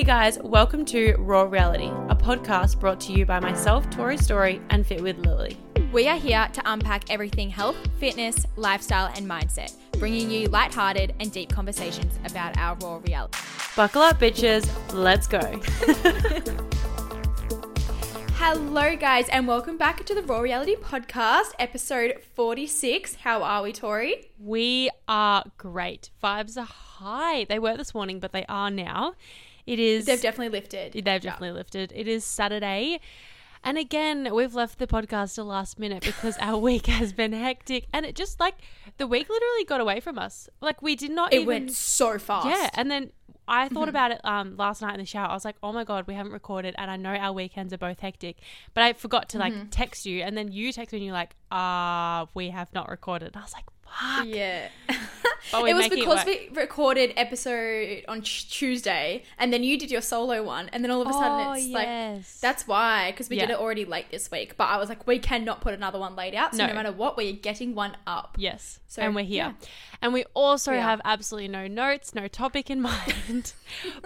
Hey guys, welcome to Raw Reality, a podcast brought to you by myself, Tori Story, and Fit with Lily. We are here to unpack everything health, fitness, lifestyle, and mindset, bringing you lighthearted and deep conversations about our raw reality. Buckle up, bitches, let's go. Hello, guys, and welcome back to the Raw Reality Podcast, episode 46. How are we, Tori? we are great. Vibes are high. They were this morning, but they are now. It is. They've definitely lifted. They've definitely lifted. It is Saturday. And again, we've left the podcast to last minute because our week has been hectic. And it just like the week literally got away from us. Like we did not It even. went so fast. Yeah. And then I thought about it um, last night in the shower. I was like, oh my God, we haven't recorded. And I know our weekends are both hectic. But I forgot to like text you. And then you text me and you're like, ah, we have not recorded. And I was like, fuck. Yeah. But it was making it because we recorded episode on Tuesday, and then you did your solo one, and then all of a sudden Oh, it's yes. like that's why because we did it already late this week. But I was like, we cannot put another one late out, so No. no, matter what, we're getting one up. Yes. So, and we're here. yeah. And we also We have absolutely no notes, no topic in mind.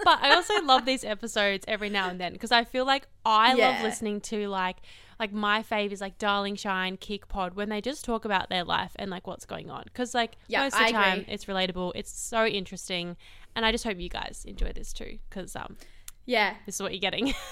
but I also love these episodes every now and then because I feel like I love listening to like like my fave is like Darling Shine, Kick Pod when they just talk about their life and like what's going on. Because like Yeah, most of the I time agree. it's relatable, it's so interesting, and I just hope you guys enjoy this too because um Yeah, this is what you're getting.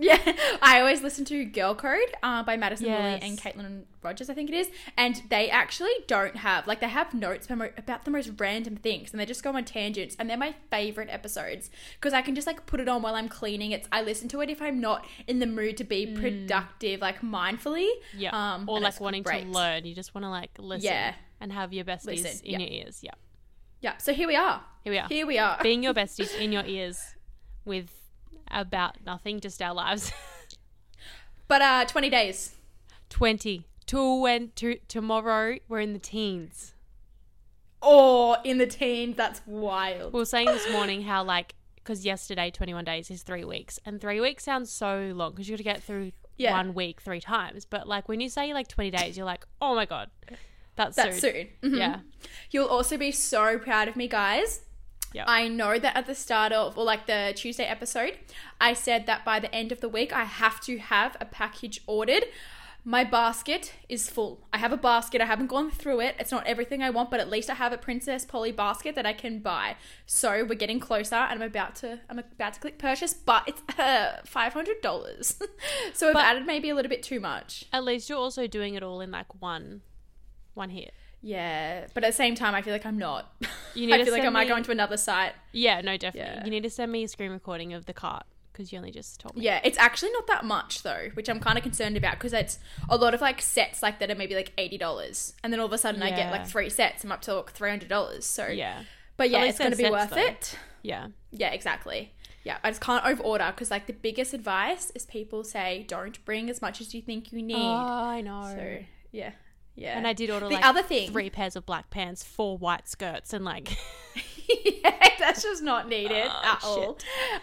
yeah. I always listen to Girl Code uh, by Madison Woolley Yes. and Caitlin Rogers, I think it is, and they actually don't have like they have notes about the most random things, and they just go on tangents, and they're my favorite episodes because I can just like put it on while I'm cleaning. It's I listen to it if I'm not in the mood to be productive, like mindfully. yeah. Um, or like wanting great. to learn. You just want to like listen Yeah. and have your besties Listen, in yeah. your ears. Yeah. Yeah. So here we are. Here we are. Here we are. being your besties in your ears with about nothing, just our lives. But uh, 20 days. 20. To when to tomorrow we're in the teens. Oh, in the teens. That's wild. We were saying this morning how like because yesterday 21 days is three weeks and three weeks sounds so long because you got to get through Yeah. one week three times but like when you say like 20 days you're like oh my god that's, That's soon. soon. Mhm. yeah You'll also be so proud of me, guys. Yeah I know that at the start of, or like the Tuesday episode, I said that by the end of the week, I have to have a package ordered. My basket is full. I have a basket. I haven't gone through it. It's not everything I want, but at least I have a Princess Polly basket that I can buy. So we're getting closer, and I'm about to I'm about to click purchase, but it's uh, five hundred dollars. so I've added maybe a little bit too much. at least you're also doing it all in like one one hit Yeah, but at the same time, I feel like I'm not. You need I feel like I might me- go into another site. yeah no definitely Yeah. you need to send me a screen recording of the cart because you only just told me Yeah, it's actually not that much though, which I'm kind of concerned about because it's a lot of like sets like that are maybe like eighty dollars, and then all of a sudden I get like three sets. I'm up to like three hundred dollars. So yeah but yeah, it's gonna be sets, worth though. it. yeah Yeah, exactly. Yeah, I just can't over order because like the biggest advice is people say don't bring as much as you think you need. oh i know so yeah, yeah. And I did order The like other thing- three pairs of black pants, four white skirts, and like yeah, that's just not needed Oh, at all.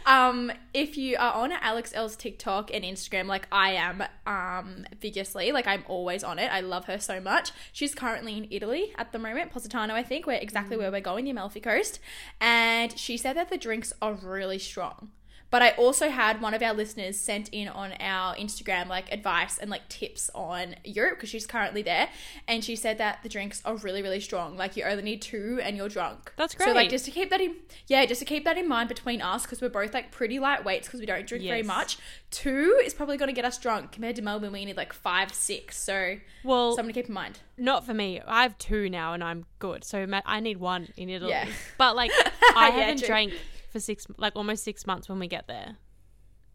Um, if you are on Alix Earle's TikTok and Instagram, like I am, um, vigorously, like I'm always on it. I love her so much. She's currently in Italy at the moment, Positano, I think, where exactly Mm. where we're going, the Amalfi Coast. And she said that the drinks are really strong. But I also had one of our listeners sent in on our Instagram like advice and like tips on Europe because she's currently there, and she said that the drinks are really really strong. Like you only need two and you're drunk. That's great. So like just to keep that in, yeah, just to keep that in mind between us because we're both like pretty lightweights because we don't drink very much. Two is probably going to get us drunk compared to Melbourne. We need like five, six. So well, something to keep in mind. not for me. I have two now, and I'm good. So I need one in Italy. Yeah. But like, I Yeah, haven't true. drank for six, like almost six months when we get there.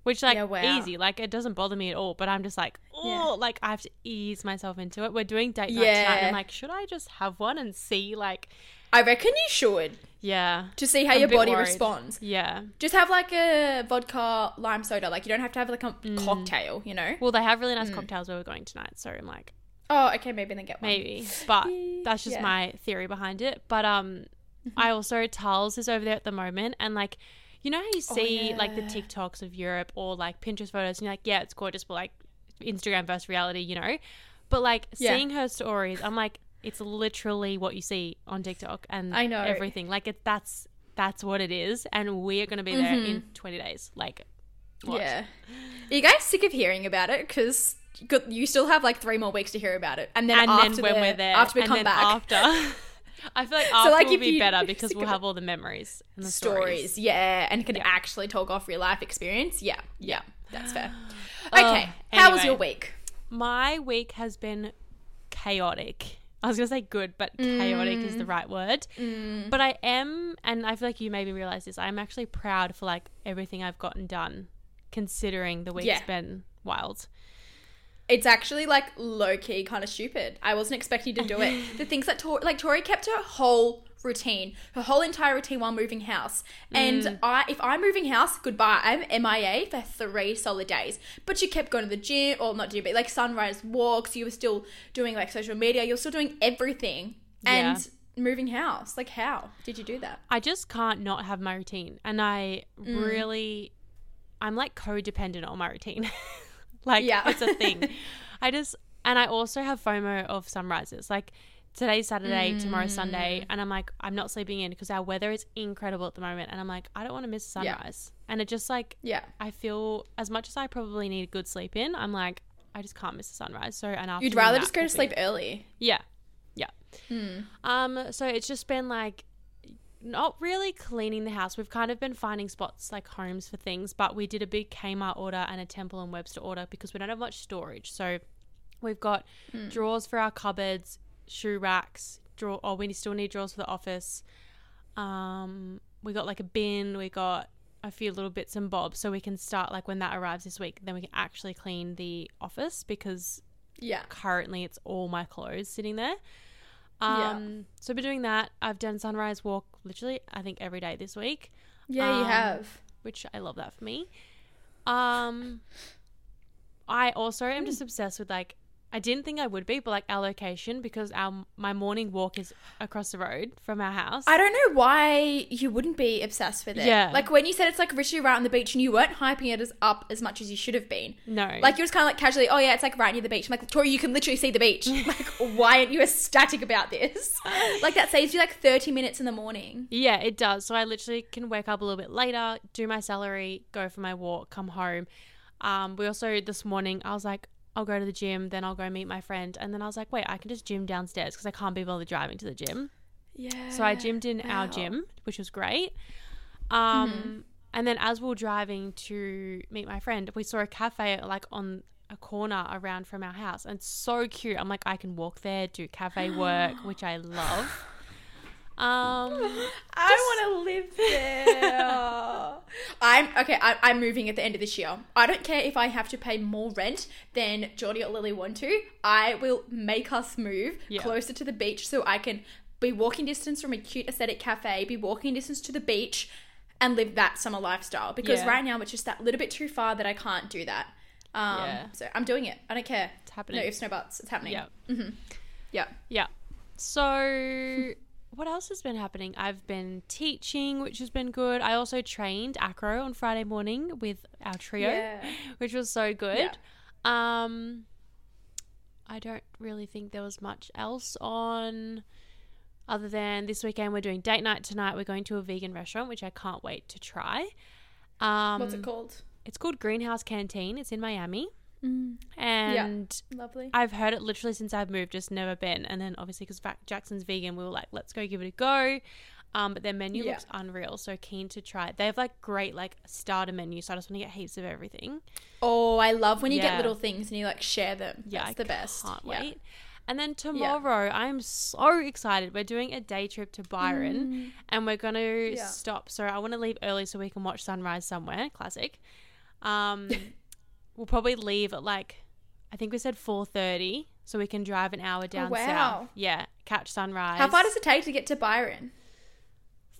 Which like Yeah, wow. easy, like it doesn't bother me at all. But I'm just like, Yeah. oh, like I have to ease myself into it. We're doing date night tonight. And I'm like, should I just have one and see? Like, I reckon you should yeah, to see how I'm your body worried. responds. yeah. Just have like a vodka lime soda. Like you don't have to have like a Mm. cocktail. You know. Well, they have really nice Mm. cocktails where we're going tonight, so I'm like, Oh, okay. Maybe then get one. maybe. But that's just Yeah. my theory behind it. But um, I mm-hmm. also Tals is over there at the moment, and like, you know how you oh, see like the. TikToks of Europe or like Pinterest photos, and you're like, yeah, it's gorgeous, but like Instagram versus reality, you know. But like Yeah. seeing her stories, I'm like, it's literally what you see on TikTok and I know. everything. Like it, that's that's what it is, and we are going to be there in mm-hmm. 20 days. Like, what? Yeah. Are you guys sick of hearing about it? Because you still have like three more weeks to hear about it, and then And after then when the- we're there, after we and come then back, after, I feel like after like, will be you- better because we'll have all the memories and the stories, stories. yeah, and can Yeah. actually talk off real life experience. Yeah, yeah, that's fair. Okay, how was your week? My week has been chaotic. I was gonna say good, but chaotic is Mm. the right word. But I am, and I feel like you made me realize this. I'm actually proud for like everything I've gotten done, considering the week's Yeah. been wild. It's actually like low key kind of stupid. I wasn't expecting you to do it. the things that Tori, like Tori kept her whole routine, her whole entire routine while moving house. And Mm. I, if I'm moving house, goodbye. I'm MIA for three solid days. But you kept going to the gym, or not gym, but like sunrise walks. You were still doing like social media. You were still doing everything. And Yeah. moving house, like how did you do that? I just can't not have my routine, and I Mm. really, I'm like codependent on my routine. like Yeah. it's a thing. I just, and I also have FOMO of sunrises. Like today's Saturday, tomorrow's Mm. Sunday, and I'm like, I'm not sleeping in because our weather is incredible at the moment, and I'm like, I don't want to miss a Yeah. sunrise. And it just like, Yeah. I feel as much as I probably need a good sleep in, I'm like, I just can't miss the sunrise. So an You'd rather just go to sleep early. yeah. Yeah. Hmm. Um, so it's just been like not really cleaning the house. We've kind of been finding spots like homes for things, but we did a big Kmart order and a Temple and Webster order because we don't have much storage. So we've got drawers for our cupboards, shoe racks, drawer or we still need drawers for the office. Um, we got like a bin, we got a few little bits and bobs so we can start like when that arrives this week, then we can actually clean the office because Yeah. currently it's all my clothes sitting there. Yeah. Um, so I've been doing that. I've done sunrise walk literally, I think every day this week, Yeah, you Um, have. which I love that for me. Um, I also am just obsessed with like I didn't think I would be, but like our location because our my morning walk is across the road from our house. I don't know why you wouldn't be obsessed with it. Yeah. Like when you said it's like literally right on the beach and you weren't hyping it as up as much as you should have been. no, Like you're just kind of like casually, oh yeah, it's like right near the beach. I'm like, Tori, you can literally see the beach. like, why aren't you ecstatic about this? like that saves you like 30 minutes in the morning. Yeah, it does. So I literally can wake up a little bit later, do my celery, go for my walk, come home. Um, we also this morning I was like, I'll go to the gym, then I'll go meet my friend, and then I was like, wait, I can just gym downstairs because I can't be bothered driving to the gym. Yeah. So I gymmed in our gym, which was great. Um, and then as we were driving to meet my friend, we saw a cafe like on a corner around from our house, and so cute. I'm like, I can walk there, do cafe work, which I love. Um, I want to live there. I'm okay. I, I'm moving at the end of this year. I don't care if I have to pay more rent than Geordie or Lily want to. I will make us move Yeah. closer to the beach so I can be walking distance from a cute aesthetic cafe, be walking distance to the beach, and live that summer lifestyle. Because Yeah. right now it's just that little bit too far that I can't do that. Um, Yeah. So I'm doing it. I don't care. it's happening. No ifs, no buts. It's happening. yeah. Yeah. Yeah. So, what else has been happening? I've been teaching, which has been good. I also trained acro on Friday morning with our trio, Yeah. which was so good. Yeah. Um, I don't really think there was much else on. Other than this weekend, we're doing date night tonight. We're going to a vegan restaurant, which I can't wait to try. Um, What's it called? It's called Greenhouse Canteen. It's in Miami, Mm, and lovely. I've heard it literally since I've moved, just never been. And then obviously because Jackson's vegan, we were like, let's go give it a go. Um, but their menu Yeah. looks unreal, so keen to try it. They have like great like starter menu, so I just want to get heaps of everything. Oh, I love when you Yeah. get little things and you like share them. Yeah, That's I the best. Can't Yeah. wait. And then tomorrow, I'm so excited. We're doing a day trip to Byron, and we're gonna Mm. Yeah. stop. So I want to leave early so we can watch sunrise somewhere. Classic. Um, we'll probably leave at like, I think we said four thirty, so we can drive an hour oh, down wow. south. Yeah, catch sunrise. How far does it take to get to Byron?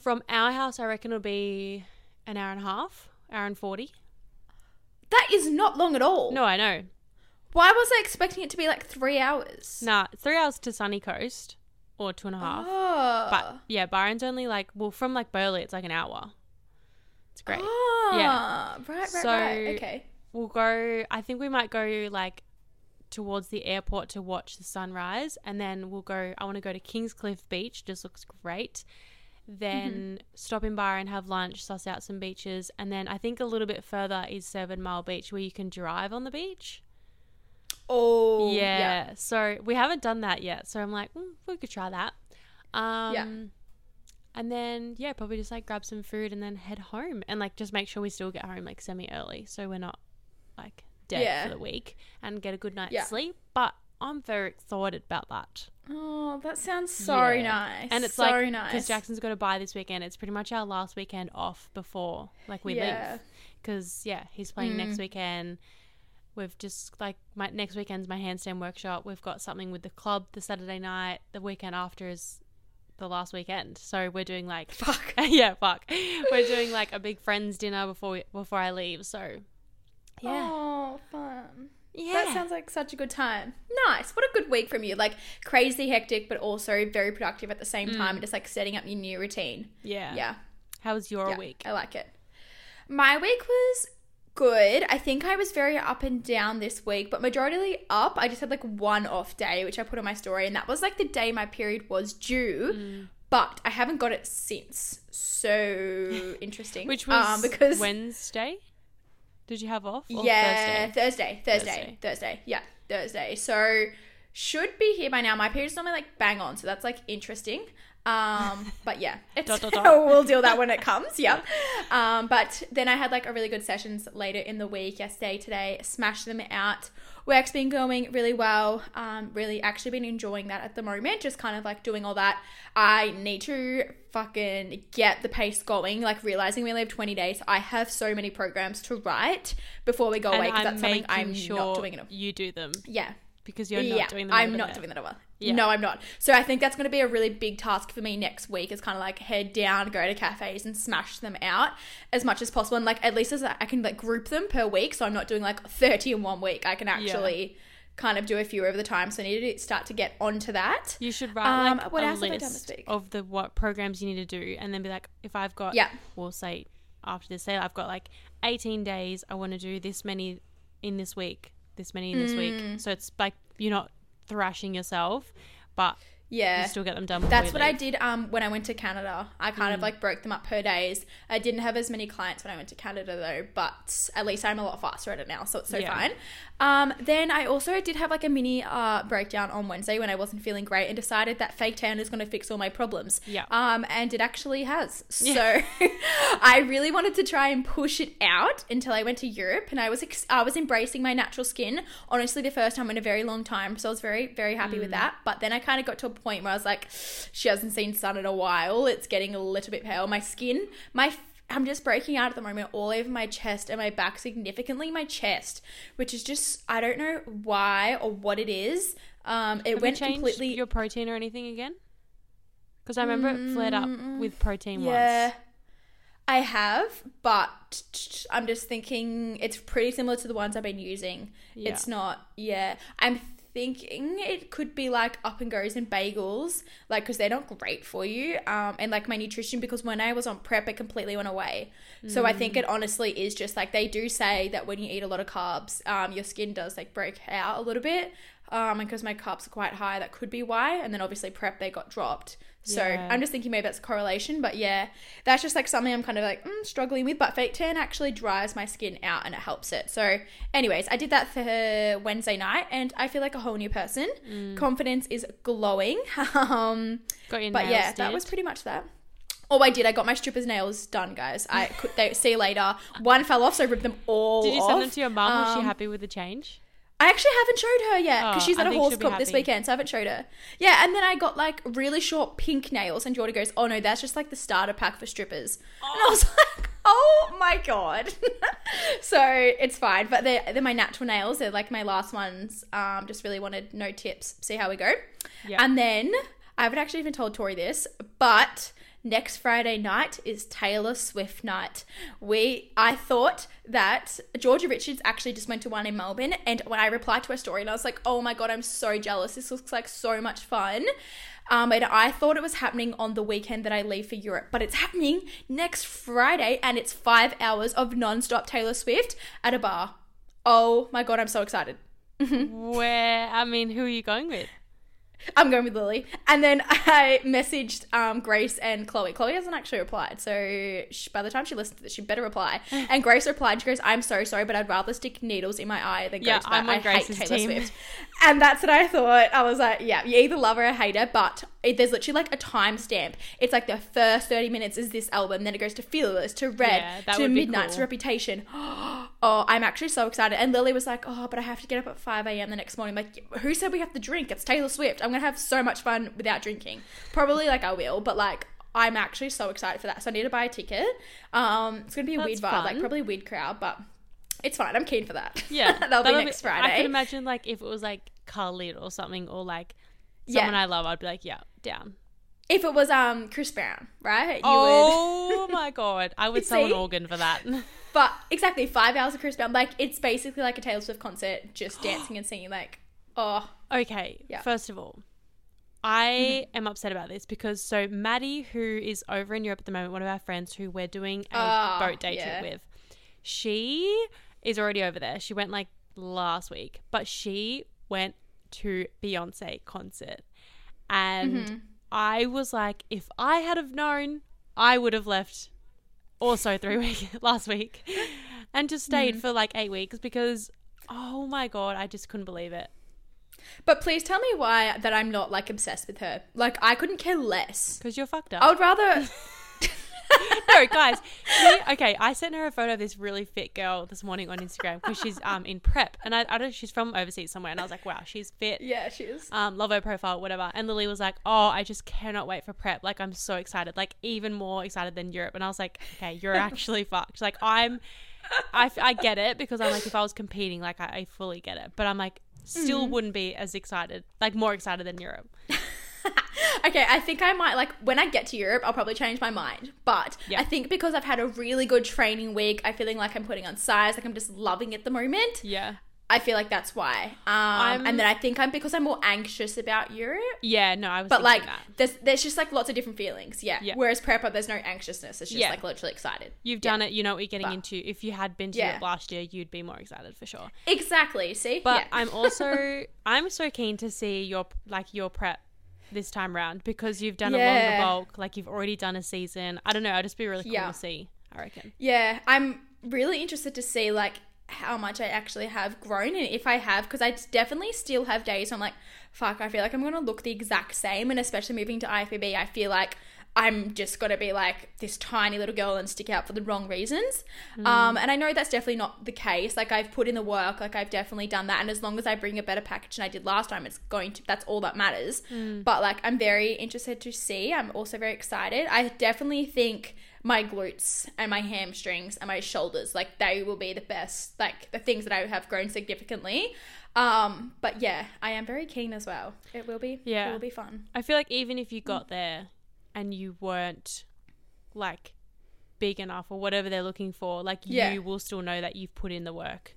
From our house, I reckon it'll be an hour and a half, hour and forty. That is not long at all. No, I know. Why was I expecting it to be like three hours? Nah, three hours to Sunny Coast, or two and a half. Oh. But yeah, Byron's only like well from like Burleigh, it's like an hour. It's great. Oh. Yeah. Ah, right, right, So- right. Okay. We'll go. I think we might go like towards the airport to watch the sunrise, and then we'll go. I want to go to Kingscliff Beach. Just looks great. then stop in bar and have lunch, suss out some beaches, and then I think a little bit further is Seven Mile Beach where you can drive on the beach. Oh, yeah. So we haven't done that yet. So I'm like, mm, we could try that. Um, Yeah. And then yeah, probably just like grab some food and then head home and like just make sure we still get home like semi early so we're not like dead Yeah. for the week and get a good night's Yeah. sleep. But I'm very excited about that. Oh, that sounds so Yeah. nice. And it's so like nice. because Jackson's got to bye this weekend. It's pretty much our last weekend off before like we leave. Because yeah, he's playing Mm. next weekend. We've just like my next weekend's my handstand workshop. We've got something with the club the Saturday night. The weekend after is the last weekend. So we're doing like Fuck. yeah, fuck. We're doing like a big friends dinner before we, before I leave. So yeah, Oh, fun. yeah. That sounds like such a good time. Nice. What a good week from you. Like crazy hectic, but also very productive at the same time. And just like setting up your new routine. yeah. Yeah. How was your yeah, week? I like it. My week was good. I think I was very up and down this week, but majority up. I just had like one off day, which I put on my story, and that was like the day my period was due. Mm. But I haven't got it since. So interesting. Which was um, because Wednesday. Did you have off? Or yeah, Thursday? Thursday, Thursday, Thursday, Yeah, Thursday. So should be here by now. My period's normally like bang on, so that's like interesting. Um, but yeah, it's, Dot, dot, dot. we'll deal that when it comes. Yep. Um, but then I had like a really good sessions later in the week, yesterday, today. Smashed them out. Work's been going really well. Um, really actually been enjoying that at the moment. Just kind of like doing all that. I need to fucking get the pace going. Like realizing we only have 20 days. I have so many programs to write before we go away because that's something I'm sure not doing enough. you do them Yeah. because you're not yeah, doing them. I'm not doing that well. Yeah. No, I'm not. So I think that's going to be a really big task for me next week. Is kind of like head down, go to cafes, and smash them out as much as possible. And like at least as I can like group them per week, so I'm not doing like 30 in one week. I can actually kind of do a few over the time. So I need to start to get onto that. You should write Um, like what a else have I list of the what programs you need to do, and then be like, if I've got, Yeah. we'll say after this, sale, I've got like 18 days. I want to do this many in this week, this many in this Mm. week. So it's like you're not thrashing yourself, but Yeah. you still get them done. That's what I did um, when I went to Canada. I kind of Mm. like broke them up per days. I didn't have as many clients when I went to Canada though, but at least I'm a lot faster at it now, so it's so Yeah. fine. Um, then I also did have like a mini uh, breakdown on Wednesday when I wasn't feeling great and decided that fake tan is going to fix all my problems. Yeah. Um, and it actually has. Yeah. So I really wanted to try and push it out until I went to Europe, and I was ex- I was embracing my natural skin. Honestly, the first time in a very long time, so I was very very happy Mm. with that. But then I kind of got to a point where I was like, she hasn't seen sun in a while. It's getting a little bit pale. My skin, my I'm just breaking out at the moment all over my chest and my back, significantly my chest, which is just I don't know why or what it is. Um, it Have went changed completely your protein or anything again? Because I remember it flared up with protein Mm, Yeah. once. I have, but I'm just thinking it's pretty similar to the ones I've been using. Yeah. It's not, yeah. I'm thinking it could be like up and goes and bagels, like because they're not great for you. Um, and like my nutrition, because when I was on prep, it completely went away. So I Mm. think it honestly is just like they do say that when you eat a lot of carbs, um, your skin does like break out a little bit. Um, and because my carbs are quite high, that could be why. And then obviously prep, they got dropped. So Yeah. I'm just thinking maybe that's a correlation, but yeah, that's just like something I'm kind of like mm, struggling with. But fake tan actually dries my skin out and it helps it. So, anyways, I did that for Wednesday night, and I feel like a whole new person. Mm. Confidence is glowing. um, Got your but yeah, that was pretty much that. Oh, I did. I got my strippers nails done, guys. I could. They see you later. One fell off, so I ripped them all. Did you send them to your mum? Was she Um, happy with the change? I actually haven't showed her yet because Oh, she's at a horse comp this weekend, so I haven't showed her. Yeah, and then I got like really short pink nails, and Jordan goes, "Oh no, that's just like the starter pack for strippers." And I was like, "Oh my god!" so it's fine, but they're they're my natural nails. They're like my last ones. Um, just really wanted no tips. See how we go. Yeah. And then I haven't actually even told Tori this, but next Friday night is Taylor Swift night. We I thought that Georgia Richards actually just went to one in Melbourne, and when I replied to her story, and I was like, "Oh my god, I'm so jealous! This looks like so much fun." Um, and I thought it was happening on the weekend that I leave for Europe, but it's happening next Friday, and it's five hours of non-stop Taylor Swift at a bar. Oh my god, I'm so excited. Where? I mean, who are you going with? I'm going with Lily. And then I messaged um, Grace and Chloe. Chloe hasn't actually replied. So she, by the time she listens to this, she better reply. And Grace replied. She goes, I'm so sorry, but I'd rather stick needles in my eye than Yeah, go to that. I'm on I Grace's hate Taylor team." Swift. And that's what I thought. I was like, yeah, you either love her or hate her, but it, there's literally like a timestamp. It's like the first 30 minutes is this album, then it goes to Fearless, to Red, Yeah, to would be Midnight, cool. to Reputation. Oh, I'm actually so excited. And Lily was like, oh, but I have to get up at 5 a.m. the next morning. Like, who said we have to drink? It's Taylor Swift. I'm to have so much fun without drinking. Probably like I will, but like, I'm actually so excited for that. So I need to buy a ticket. Um, it's to be a That's weird vibe, like probably a weird crowd, but it's fine. I'm keen for that. Yeah, That'll, be next Friday. I could imagine like if it was like Khalid or something, or like Yeah. someone I love, I'd be like, yeah, down. if it was um Chris Brown, right? You would. oh my god, I would sell an organ for that. But exactly five hours of Chris Brown. Like it's basically like a Taylor Swift concert, just dancing and singing. Like, oh, Okay, Yeah. first of all, I am upset about this because so Maddie, who is over in Europe at the moment, one of our friends who we're doing a Ah, boat day yeah. trip with, she is already over there. She went like last week, but she went to Beyonce concert, and Mm-hmm. I was like, if I had have known, I would have left. Also, three week last week, and just Mm-hmm. stayed for like eight weeks because, oh my god, I just couldn't believe it. But please tell me why that I'm not like obsessed with her. Like I couldn't care less. Because you're fucked up. I would rather. no, guys. She, okay, I sent her a photo of this really fit girl this morning on Instagram because she's um in prep, and I, I don't. She's from overseas somewhere, and I was like, wow, she's fit. yeah, she is. Um, love her profile, whatever. And Lily was like, oh, I just cannot wait for prep. Like, I'm so excited, like even more excited than Europe. And I was like, okay, you're actually fucked. Like, I'm, I, I get it because I'm like, if I was competing, like, I, I fully get it. But I'm like, still Mm-hmm. wouldn't be as excited, like more excited than Europe. Okay, I think I might like when I get to Europe, I'll probably change my mind. But Yeah. I think because I've had a really good training week, I'm feeling like I'm putting on size, like I'm just loving it at the moment. Yeah. I feel like that's why. Um, and then I think I'm because I'm more anxious about Europe. Yeah. No, I was. But like, that. there's there's just like lots of different feelings. Yeah. Yeah. Whereas prep, up, there's no anxiousness. It's just Yeah. like literally excited. You've done it. You know what you're getting But- into. If you had been to Yeah. Europe last year, you'd be more excited for sure. Exactly. See. But. I'm also I'm so keen to see your like your prep this time round because you've done a Yeah. longer bulk. Like you've already done a season. I don't know. I'd just be really cool Yeah. to see. I reckon. Yeah, I'm really interested to see like how much I actually have grown and if I have because I definitely still have days I'm like, fuck, I feel like I'm gonna look the exact same and especially moving to IFBB, I feel like I'm just gonna be like this tiny little girl and stick out for the wrong reasons. Um, and I know that's definitely not the case. Like I've put in the work, like I've definitely done that, and as long as I bring a better package than I did last time, it's going to. That's all that matters. But like I'm very interested to see. I'm also very excited. I definitely think my glutes and my hamstrings and my shoulders like they will be the best like the things that i have grown significantly um but yeah i am very keen as well it will be Yeah. it will be fun I feel like even if you got there and you weren't like big enough or whatever they're looking for, like Yeah. you will still know that you've put in the work.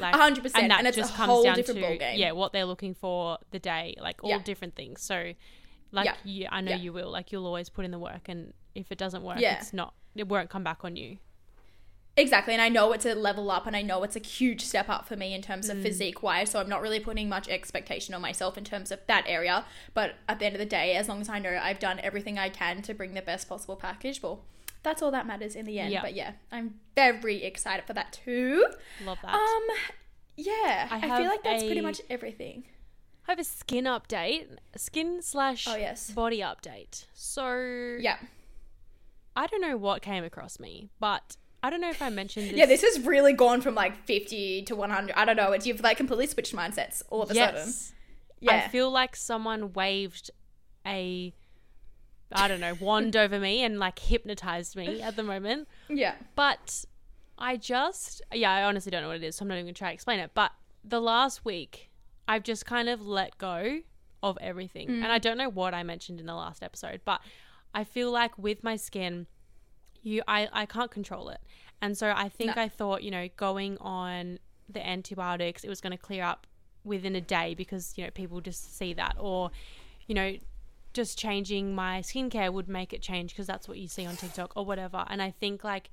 Like A hundred percent, that and it's a just whole different to yeah what they're looking for the day, like all Yeah. different things. So, like Yeah. you, I know Yeah. you will. Like you'll always put in the work, and if it doesn't work, Yeah. it's not. It won't come back on you. exactly and i know it's a level up and i know it's a huge step up for me in terms Mm. of physique wise so i'm not really putting much expectation on myself in terms of that area but at the end of the day as long as i know i've done everything i can to bring the best possible package well that's all that matters in the end Yeah. but yeah i'm very excited for that too Love that. um yeah I i, feel like that's pretty much everything I have a skin update, skin slash Oh, yes. body update. So yeah I don't know what came across me, but I don't know if I mentioned this. Yeah, this has really gone from like 50 to 100. I don't know. It's, you've like completely switched mindsets all of a sudden. yes. Yeah. I feel like someone waved a I don't know, wand over me and like hypnotized me at the moment. yeah. But I just yeah, I honestly don't know what it is, so I'm not even gonna try to explain it. But the last week I've just kind of let go of everything. Mm. And I don't know what I mentioned in the last episode, but I feel like with my skin, you I, I can't control it. And so I think No. I thought, you know, going on the antibiotics, it was gonna clear up within a day because, you know, people just see that. Or, you know, just changing my skincare would make it change because that's what you see on TikTok or whatever. And I think like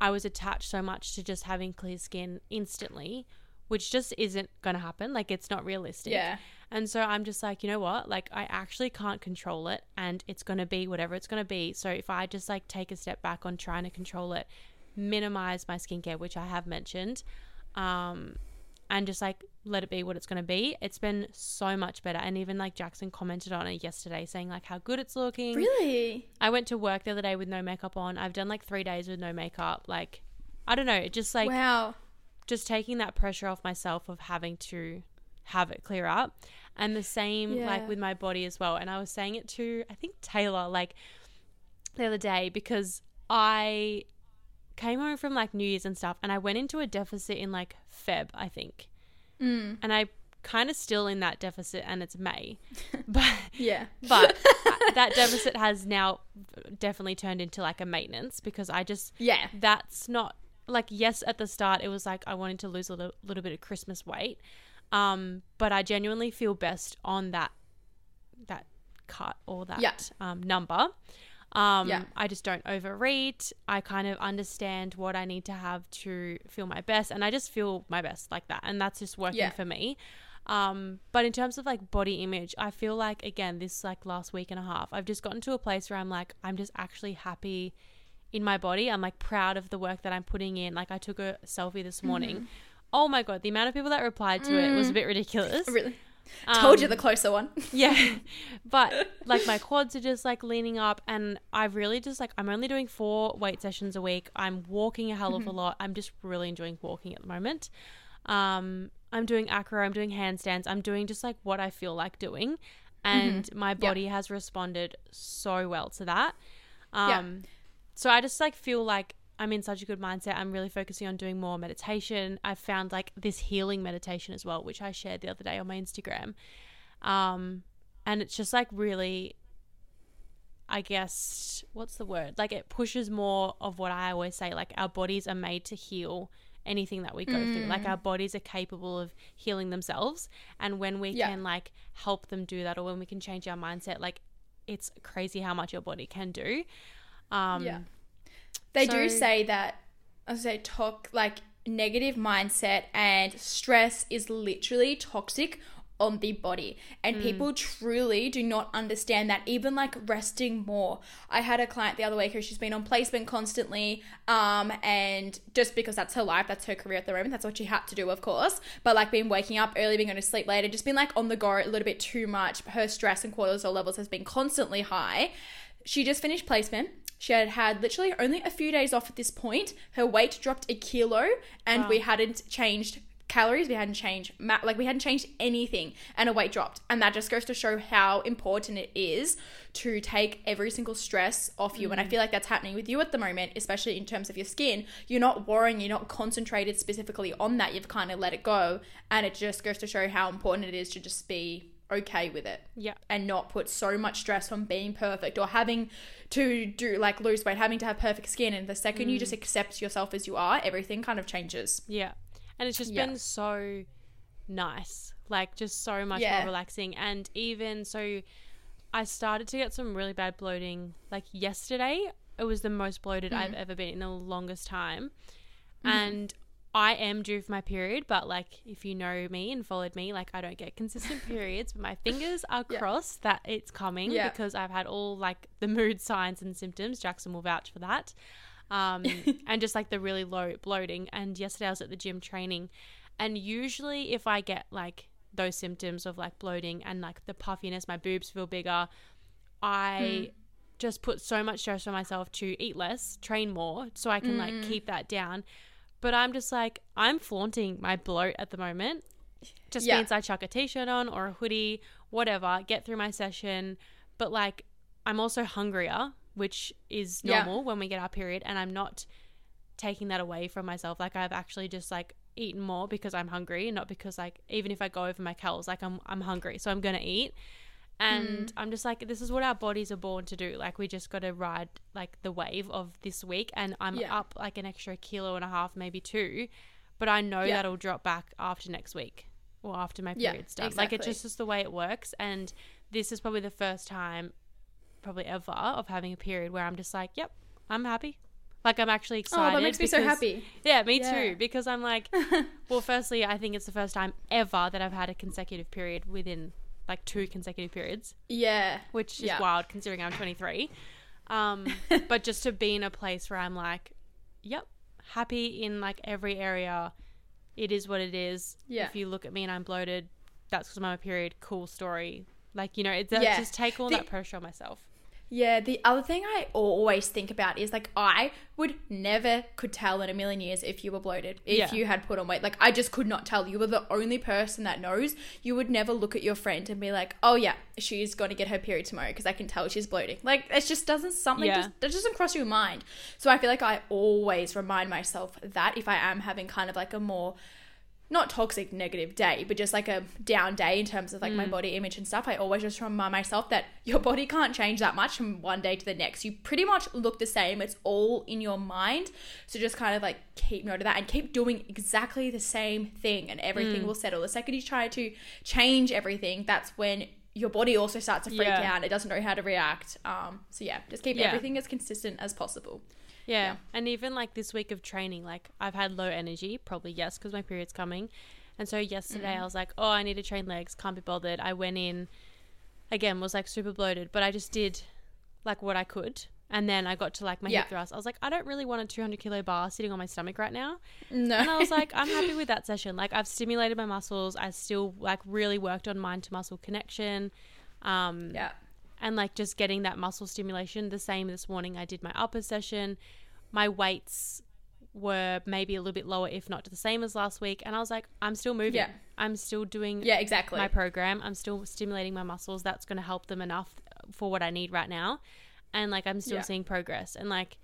I was attached so much to just having clear skin instantly, which just isn't going to happen. Like it's not realistic. Yeah. And so I'm just like, you know what? Like, I actually can't control it and it's going to be whatever it's going to be. So if I just like take a step back on trying to control it, minimize my skincare, which I have mentioned, um, and just like let it be what it's going to be, it's been so much better. And even like Jackson commented on it yesterday saying like how good it's looking. Really? I went to work the other day with no makeup on. I've done like three days with no makeup. Like, I don't know. It just like, wow. just taking that pressure off myself of having to have it clear up. And the same Yeah. like with my body as well. And I was saying it to I think Taylor like the other day because I came home from like New Year's and stuff and I went into a deficit in like Feb, I think. Mm. And I kind of still in that deficit and it's May. But Yeah. but that deficit has now definitely turned into like a maintenance because I just Yeah. that's not like yes at the start it was like I wanted to lose a little, little bit of Christmas weight, um, but I genuinely feel best on that that cut or that Yeah. um, number. Um, Yeah. I just don't overeat. I kind of understand what I need to have to feel my best, and I just feel my best like that, and that's just working Yeah. for me. Um, but in terms of like body image, I feel like again this like last week and a half, I've just gotten to a place where I'm like I'm just actually happy in my body. I'm like proud of the work that I'm putting in. Like I took a selfie this morning. Mm-hmm. Oh my god, the amount of people that replied to it was a bit ridiculous. Mm. Really? Told you Um, the closer one. yeah. But like my quads are just like leaning up and I really just like I'm only doing four weight sessions a week. I'm walking a hell of a lot. I'm just really enjoying walking at the moment. Um I'm doing acro, I'm doing handstands, I'm doing just like what I feel like doing. And my body has responded so well to that. Um Yeah. so I just like feel like I'm in such a good mindset. I'm really focusing on doing more meditation. I found like this healing meditation as well, which I shared the other day on my Instagram. Um, and it's just like really, I guess, what's the word? Like it pushes more of what I always say. Like our bodies are made to heal anything that we go through. Like Mm. our bodies are capable of healing themselves, and when we Yeah. can like help them do that, or when we can change our mindset, like it's crazy how much your body can do. Um, Yeah. They do say that, I say, talk like negative mindset and stress is literally toxic on the body. And people truly do not understand that, even like resting more. I had a client the other week who she's been on placement constantly, um, and just because that's her life, that's her career at the moment, that's what she had to do, of course. But like been waking up early, being going to sleep later, just been like on the go a little bit too much. Her stress and cortisol levels has been constantly high. She just finished placement. She had had literally only a few days off at this point. Her weight dropped a kilo, and Wow. we hadn't changed calories. We hadn't changed ma- like we hadn't changed anything, and her weight dropped. And that just goes to show how important it is to take every single stress off you. And I mm. feel like that's happening with you at the moment, especially in terms of your skin. You're not worrying. You're not concentrated specifically on that. You've kind of let it go, and it just goes to show how important it is to just be okay with it yeah. and not put so much stress on being perfect or having to do like lose weight, having to have perfect skin. And the second you just mm. accept yourself as you are, everything kind of changes. Yeah. And it's just Yeah. been so nice. Like just so much Yeah. more relaxing. And even so I started to get some really bad bloating like yesterday. It was the most bloated I've mm. ever been in the longest time. Mm-hmm. And I am due for my period, but like if you know me and followed me, like I don't get consistent periods, but my fingers are Yeah. crossed that it's coming Yeah. because I've had all like the mood signs and symptoms. Jackson will vouch for that. Um, and just like the really low bloating. And yesterday I was at the gym training, and usually if I get like those symptoms of like bloating and like the puffiness, my boobs feel bigger, I just put so much stress on myself to eat less, train more, so I can like keep that down. But I'm just like I'm flaunting my bloat at the moment. Just Yeah. means I chuck a t-shirt on or a hoodie, whatever, get through my session. But like I'm also hungrier, which is Yeah. normal when we get our period, and I'm not taking that away from myself. Like I've actually just like eaten more because I'm hungry, not because like even if I go over my calories, like I'm I'm hungry, so I'm gonna eat. Mm-hmm. And I'm just like, this is what our bodies are born to do. Like we just got to ride like the wave of this week, and I'm Yeah. up like an extra kilo and a half, maybe two. But I know Yeah. that'll drop back after next week or after my Yeah, starts. done. Like it's just, just the way it works. And this is probably the first time, probably ever, of having a period where I'm just like, yep, I'm happy. Like I'm actually excited. Oh, that makes me so happy. Yeah, me Yeah. too. Because I'm like, well, firstly, I think it's the first time ever that I've had a consecutive period within like two consecutive periods, Yeah. which is Yeah. wild considering I'm 23. Um, but just to be in a place where I'm like, yep, happy in like every area. It is what it is. Yeah. If you look at me and I'm bloated, that's because I'm on my period. Cool story. Like you know, it's Yeah. just take all The- that pressure on myself. Yeah, the other thing I always think about is like I would never could tell in a million years if you were bloated, if Yeah. you had put on weight. Like I just could not tell. You were the only person that knows. You would never look at your friend and be like, "Oh yeah, she's going to get her period tomorrow because I can tell she's bloating." Like it just doesn't something Yeah. just that doesn't cross your mind. So I feel like I always remind myself that if I am having kind of like a more not toxic negative day, but just like a down day in terms of like my body image and stuff, I always just remind myself that your body can't change that much from one day to the next. You pretty much look the same. It's all in your mind. So just kind of like keep note of that and keep doing exactly the same thing and everything will settle. The second you try to change everything, that's when your body also starts to freak Yeah. out. It doesn't know how to react. Um, so yeah, just keep Yeah. everything as consistent as possible. Yeah. Yeah. And even like this week of training, like I've had low energy, probably yes, because my period's coming. And so yesterday Mm-hmm. I was like, oh, I need to train legs, can't be bothered. I went in, again, was like super bloated, but I just did like what I could. And then I got to like my Yeah. hip thrust. I was like, I don't really want a 200 kilo bar sitting on my stomach right now. No. And I was like, I'm happy with that session. Like I've stimulated my muscles. I still like really worked on mind to muscle connection. Um, yeah. and like just getting that muscle stimulation. The same this morning, I did my upper session. My weights were maybe a little bit lower, if not to the same as last week. And I was like, I'm still moving. Yeah. I'm still doing Yeah, exactly. my program. I'm still stimulating my muscles. That's going to help them enough for what I need right now. And like, I'm still Yeah. seeing progress. And like,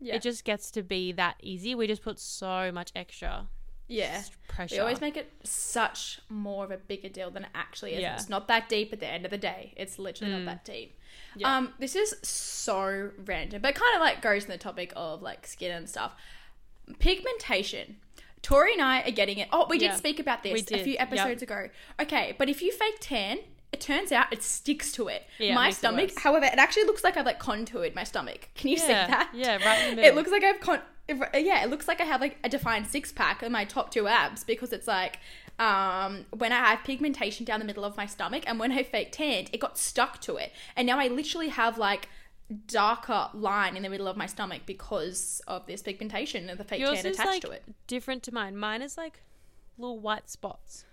yeah. it just gets to be that easy. We just put so much extra yeah. pressure. We always make it such more of a bigger deal than it actually is. Yeah. It's not that deep at the end of the day. It's literally not mm. that deep. Yeah. Um, this is so random, but kind of like goes in the topic of like skin and stuff. Pigmentation. Tori and I are getting it. Oh, we did Yeah. speak about this a few Yep. episodes ago. Okay, but if you fake tan, it turns out it sticks to it. Yeah, my it stomach, worse. however, it actually looks like I've like contoured my stomach. Can you see that? yeah, right in the middle. It looks like I've con- yeah, it looks like I have like a defined six pack in my top two abs because it's like um when I have pigmentation down the middle of my stomach and when I fake tanned, it got stuck to it. And now I literally have like darker line in the middle of my stomach because of this pigmentation and the fake Yours tan attached like to it. different to mine. Mine is like little white spots.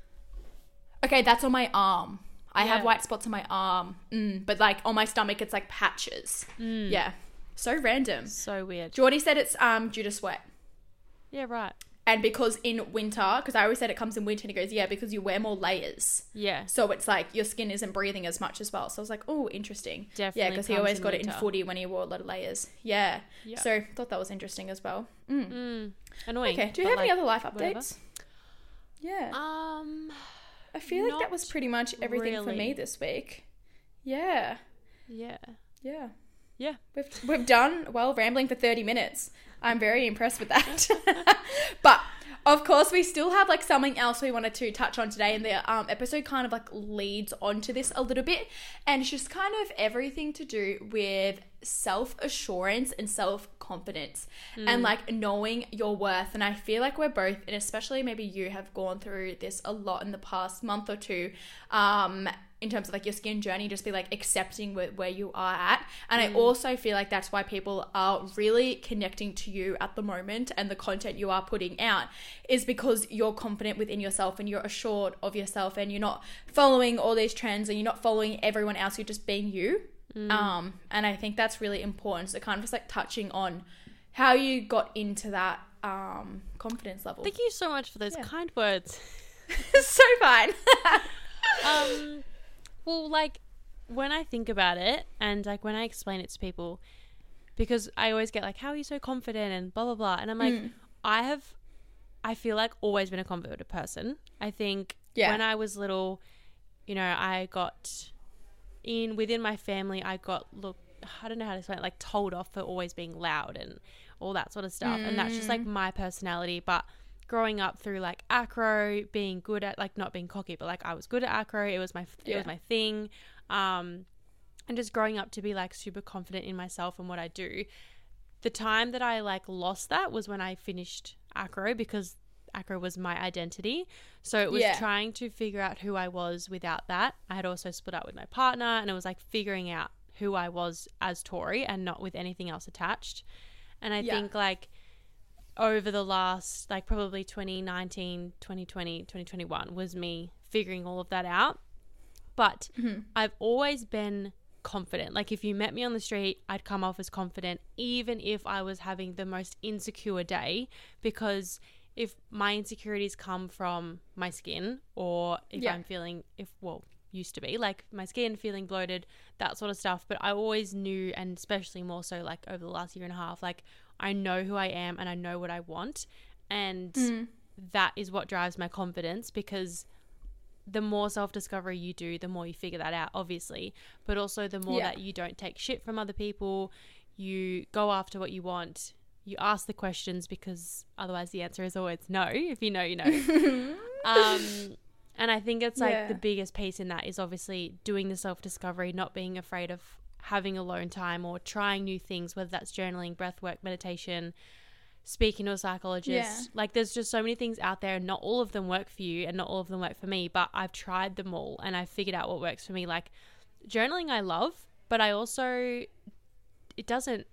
Okay, that's on my arm. I have white spots on my arm, mm, but like on my stomach, it's like patches. Mm. Yeah, so random. So weird. Geordie said it's um due to sweat. Yeah, right. And because in winter, because I always said it comes in winter, and he goes, yeah, because you wear more layers. Yeah. So it's like your skin isn't breathing as much as well. So I was like, oh, interesting. Definitely. yeah, because he always got it in winter. footy when he wore a lot of layers. Yeah. Yeah. So thought that was interesting as well. Mm. Mm, annoying. Okay. Do you have any other life whatever. updates? Yeah. Um. I feel like that was pretty much everything for me this week. Yeah. Yeah. Yeah. Yeah. We've we've done well rambling for 30 minutes. I'm very impressed with that. but of course, we still have like something else we wanted to touch on today, and the um, episode kind of like leads onto this a little bit, and it's just kind of everything to do with self assurance and self confidence, and like knowing your worth. And I feel like we're both, and especially maybe you have gone through this a lot in the past month or two. Um, in terms of like your skin journey, just be like accepting where, where you are at. And I also feel like that's why people are really connecting to you at the moment and the content you are putting out is because you're confident within yourself and you're assured of yourself and you're not following all these trends and you're not following everyone else, you're just being you. Um, and I think that's really important. So kind of just like touching on how you got into that um, confidence level. Thank you so much for those Yeah. kind words. so fine. Um. Well, like when I think about it, and like when I explain it to people, because I always get like, "How are you so confident?" and blah blah blah, and I'm like, Mm. I have, I feel like always been a confident person. I think Yeah. when I was little, you know, I got in within my family. I got look. I don't know how to explain it. Like told off for always being loud and all that sort of stuff, and that's just like my personality. But growing up through like acro, being good at like not being cocky, but like I was good at acro. It was my it was my thing. Um, and just growing up to be like super confident in myself and what I do. The time that I like lost that was when I finished acro because acro was my identity so it was Yeah. trying to figure out who i was without that i had also split up with my partner and it was like figuring out who i was as tori and not with anything else attached and i Yeah. think like over the last like probably 2019 2020 2021 was me figuring all of that out but Mm-hmm. i've always been confident like if you met me on the street i'd come off as confident even if i was having the most insecure day because if my insecurities come from my skin or if Yeah. i'm feeling if well used to be like my skin feeling bloated that sort of stuff but i always knew and especially more so like over the last year and a half like i know who i am and i know what i want and Mm. that is what drives my confidence because the more self discovery you do, the more you figure that out, obviously, but also the more Yeah. that you don't take shit from other people, you go after what you want, you ask the questions because otherwise the answer is always no. If you know, you know. um, and I think it's like Yeah. the biggest piece in that is obviously doing the self discovery, not being afraid of having alone time or trying new things, whether that's journaling, breath work, meditation, speaking to a psychologist. Yeah. Like there's just so many things out there and not all of them work for you and not all of them work for me, but I've tried them all and I've figured out what works for me. Like journaling I love, but I also it doesn't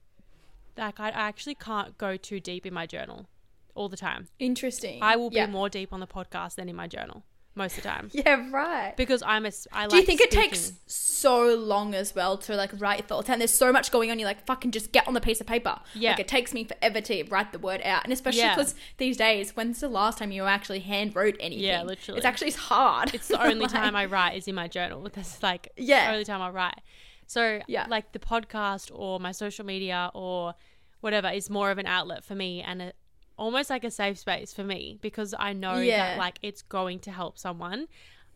like I, I actually can't go too deep in my journal all the time. Interesting. I will be yeah. more deep on the podcast than in my journal most of the time. Yeah, right. Because I'm a I like Do you think it takes so long as well to like write thoughts? And there's so much going on. You're like, fucking just get on the piece of paper. Yeah. Like it takes me forever to write the word out. And especially Yeah. because these days, when's the last time you actually hand wrote anything? Yeah, literally. It's actually hard. It's the only Like, time I write is in my journal. That's like Yeah. the only time I write. So Yeah. like the podcast or my social media or whatever is more of an outlet for me and a, almost like a safe space for me because I know Yeah. that like it's going to help someone.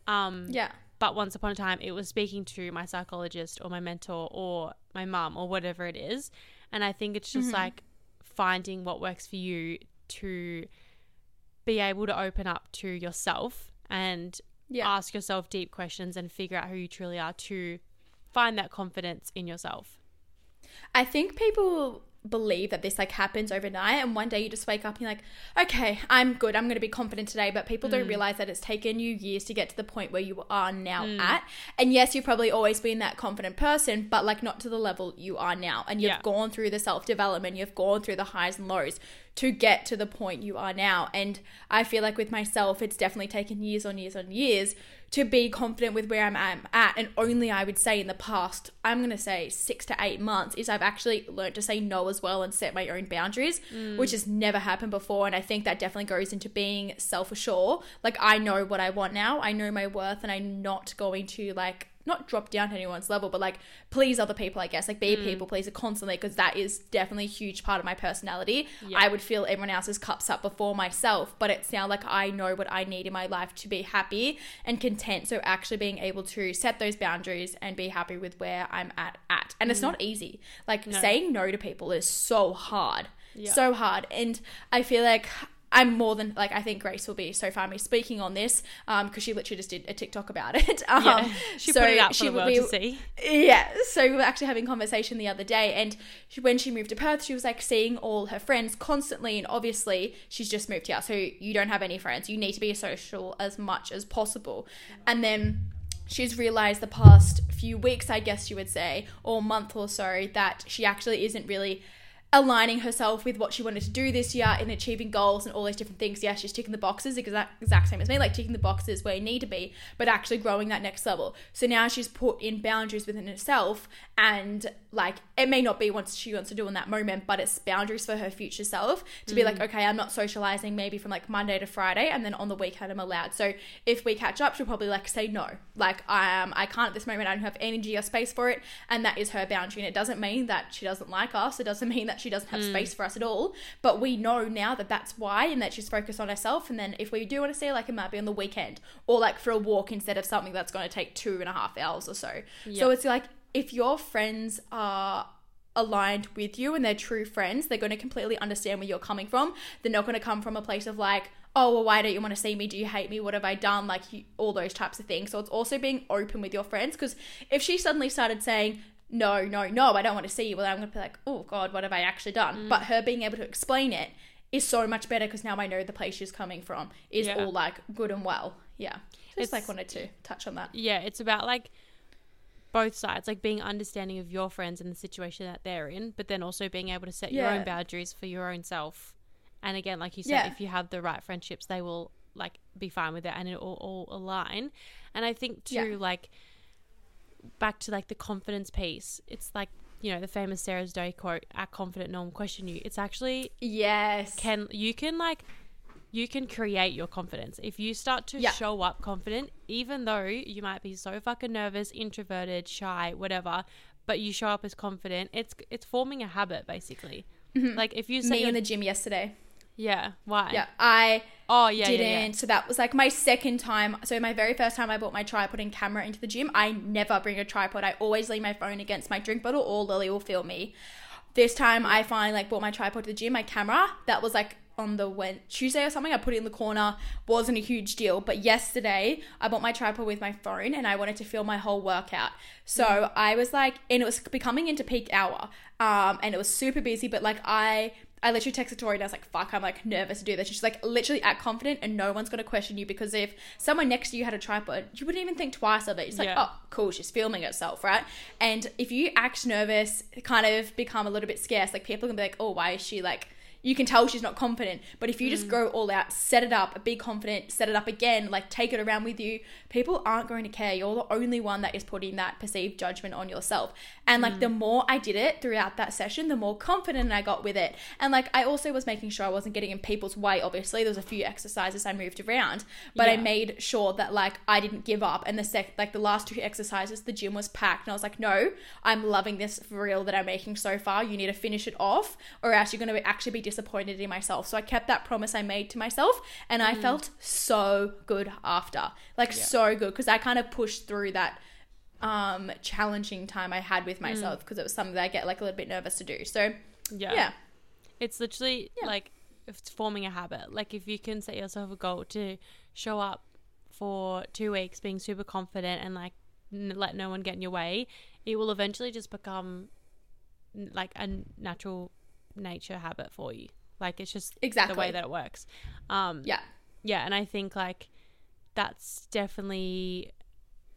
Um, Yeah. But once upon a time, it was speaking to my psychologist or my mentor or my mum or whatever it is. And I think it's just Mm-hmm. like finding what works for you to be able to open up to yourself and Yeah. ask yourself deep questions and figure out who you truly are to find that confidence in yourself. I think people believe that this like happens overnight and one day you just wake up and you're like okay i'm good i'm going to be confident today but people Mm. don't realize that it's taken you years to get to the point where you are now Mm. at and yes you've probably always been that confident person but like not to the level you are now and you've Yeah. gone through the self development you've gone through the highs and lows to get to the point you are now and i feel like with myself it's definitely taken years on years on years to be confident with where I'm at. And only I would say in the past, I'm going to say six to eight months, is I've actually learned to say no as well and set my own boundaries, mm. which has never happened before. And I think that definitely goes into being self assured. Like, I know what I want now, I know my worth, and I'm not going to like, not drop down to anyone's level, but like please other people, I guess, like be a people pleaser constantly because that is definitely a huge part of my personality. Yeah. I would fill everyone else's cups up before myself, but it's now like I know what I need in my life to be happy and content. So actually being able to set those boundaries and be happy with where I'm at at. And it's mm. not easy. Like saying no to people is so hard. Yeah. So hard. And I feel like I'm more than like I think Grace will be so far me speaking on this um because she literally just did a TikTok about it. Um, Yeah, she put it out for the world be- to see. yeah, so we were actually having a conversation the other day, and she, when she moved to Perth, she was like seeing all her friends constantly, and obviously she's just moved here, so you don't have any friends. You need to be social as much as possible, and then she's realized the past few weeks, I guess you would say, or month or so, that she actually isn't really aligning herself with what she wanted to do this year in achieving goals and all these different things. Yeah, she's ticking the boxes, exact exact same as me, like ticking the boxes where you need to be, but actually growing that next level. So now she's put in boundaries within herself, and like it may not be what she wants to do in that moment, but it's boundaries for her future self to be like, okay, I'm not socializing maybe from like Monday to Friday, and then on the weekend I'm allowed. So if we catch up, she'll probably like say no, like I um I can't at this moment, I don't have energy or space for it, and that is her boundary. And it doesn't mean that she doesn't like us. It doesn't mean that she doesn't have space for us at all. But we know now that that's why, and that she's focused on herself. And then if we do want to see, her, like it might be on the weekend or like for a walk instead of something that's going to take two and a half hours or so. So it's like if your friends are aligned with you and they're true friends, they're going to completely understand where you're coming from. They're not going to come from a place of like, oh, well, why don't you want to see me? Do you hate me? What have I done? Like you, all those types of things. So it's also being open with your friends because if she suddenly started saying, no, no, no, I don't want to see you, well, I'm going to be like, oh, God, what have I actually done? Mm. But her being able to explain it is so much better because now I know the place she's coming from is Yeah. all like good and well. Yeah. Just It's- like wanted to touch on that. yeah, it's about like both sides, like being understanding of your friends and the situation that they're in, but then also being able to set your own boundaries for your own self. And again, like you said, Yeah. if you have the right friendships, they will like be fine with it and it will all align. And I think too, Yeah. like back to like the confidence piece, it's like you know the famous Sarah's Day quote: "Our confident norm question you." It's actually Yes. can you can like you can create your confidence if you start to Yeah. show up confident even though you might be so fucking nervous introverted shy whatever but you show up as confident it's it's forming a habit basically like if you say Mm-hmm. Me in the gym yesterday. yeah why Yeah. I oh yeah didn't. yeah, yeah. So that was like my second time. So my very first time I bought my tripod and camera into the gym, I never bring a tripod. I always leave my phone against my drink bottle or Lily will film me. This time I finally like bought my tripod to the gym, my camera. That was like on the when Tuesday or something. I put it in the corner. Wasn't a huge deal. But yesterday I bought my tripod with my phone and I wanted to film my whole workout. So I was like, and it was becoming into peak hour. Um, and it was super busy. But like I I literally texted Tori and I was like, fuck, I'm like nervous to do this. She's like, literally act confident and no one's going to question you because if someone next to you had a tripod, you wouldn't even think twice of it. It's like, Yeah. oh, cool, she's filming herself, right? And if you act nervous, kind of become a little bit scarce, like people can be like, oh, why is she like, you can tell she's not confident. But if you just mm. go all out, set it up, be confident, set it up again, like take it around with you, people aren't going to care. You're the only one that is putting that perceived judgment on yourself. And like the mm. more I did it throughout that session, the more confident I got with it. And like I also was making sure I wasn't getting in people's way. Obviously, there was a few exercises I moved around, but I made sure that like I didn't give up. And the sec like the last two exercises, the gym was packed, and I was like, no, I'm loving this for real that I'm making so far. You need to finish it off, or else you're going to actually be disappointed in myself. So I kept that promise I made to myself, and I felt so good after, like so good, because I kind of pushed through that um challenging time I had with myself because it was something that I get like a little bit nervous to do. So yeah yeah, It's literally Yeah. like it's forming a habit. Like if you can set yourself a goal to show up for two weeks being super confident and like n- let no one get in your way, it will eventually just become like a natural nature habit for you. Like it's just Exactly. the way that it works. Um, yeah, yeah, and I think like that's definitely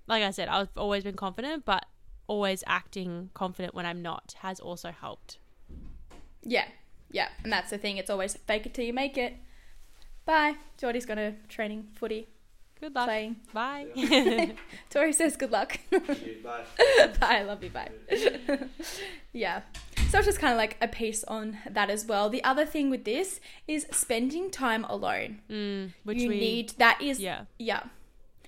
like I said, I've always been confident, but always acting confident when I'm not has also helped. yeah, yeah. And that's the thing. It's always fake it till you make it. Bye. Jordy's gonna training footy Good luck. playing. Bye. Tori says good luck. Bye. bye. I love you. Bye. yeah. So it's just kind of like a piece on that as well. The other thing with this is spending time alone. mm, which you we need that is yeah yeah.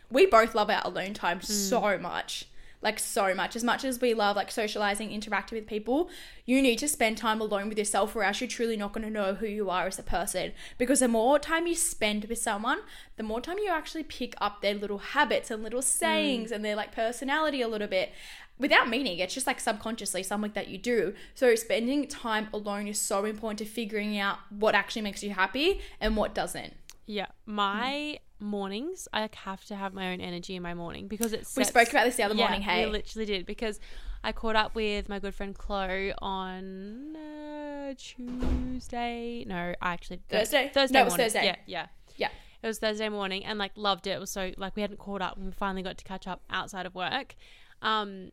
We both love our alone time Mm. so much. Like so much. As much as we love like socializing, interacting with people, you need to spend time alone with yourself or else you're truly not going to know who you are as a person. Because the more time you spend with someone, the more time you actually pick up their little habits and little sayings and their like personality a little bit. Without meaning, it's just like subconsciously something that you do. So spending time alone is so important to figuring out what actually makes you happy and what doesn't. yeah my mornings i have to have my own energy in my morning because it's We spoke about this the other morning, hey. we literally did because i caught up with my good friend chloe on uh, tuesday no I actually Thursday? thursday No, it was morning. Thursday. yeah yeah Yeah. it was thursday morning and like loved it it was so like we hadn't caught up and we finally got to catch up outside of work um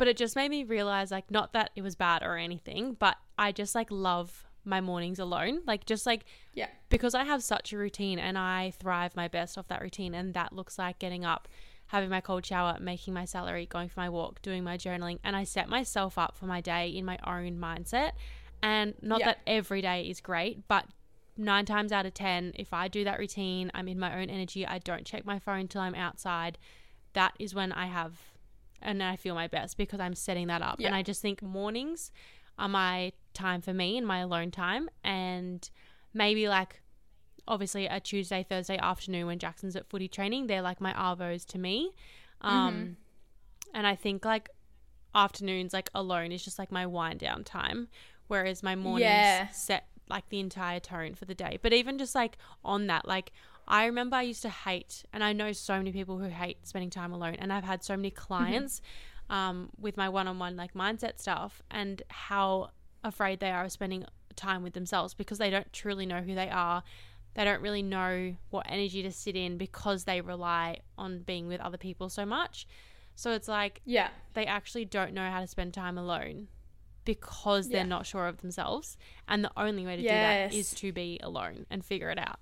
but it just made me realize like not that it was bad or anything but i just like love my mornings alone like just like Yeah. because I have such a routine and I thrive my best off that routine, and that looks like getting up, having my cold shower, making my celery, going for my walk, doing my journaling, and I set myself up for my day in my own mindset. And not Yeah. that every day is great, but nine times out of ten, if I do that routine, I'm in my own energy, I don't check my phone till I'm outside, that is when I have and I feel my best because I'm setting that up. And I just think mornings are my time for me and my alone time and maybe like obviously a Tuesday, Thursday afternoon when Jackson's at footy training, they're like my arvos to me. Um and I think like afternoons like alone is just like my wind down time. Whereas my mornings Yeah. set like the entire tone for the day. But even just like on that, like I remember I used to hate and I know so many people who hate spending time alone and I've had so many clients um with my one on one like mindset stuff and how afraid they are of spending time with themselves because they don't truly know who they are. They don't really know what energy to sit in because they rely on being with other people so much. So it's like Yeah. they actually don't know how to spend time alone because they're not sure of themselves. And the only way to do that is to be alone and figure it out.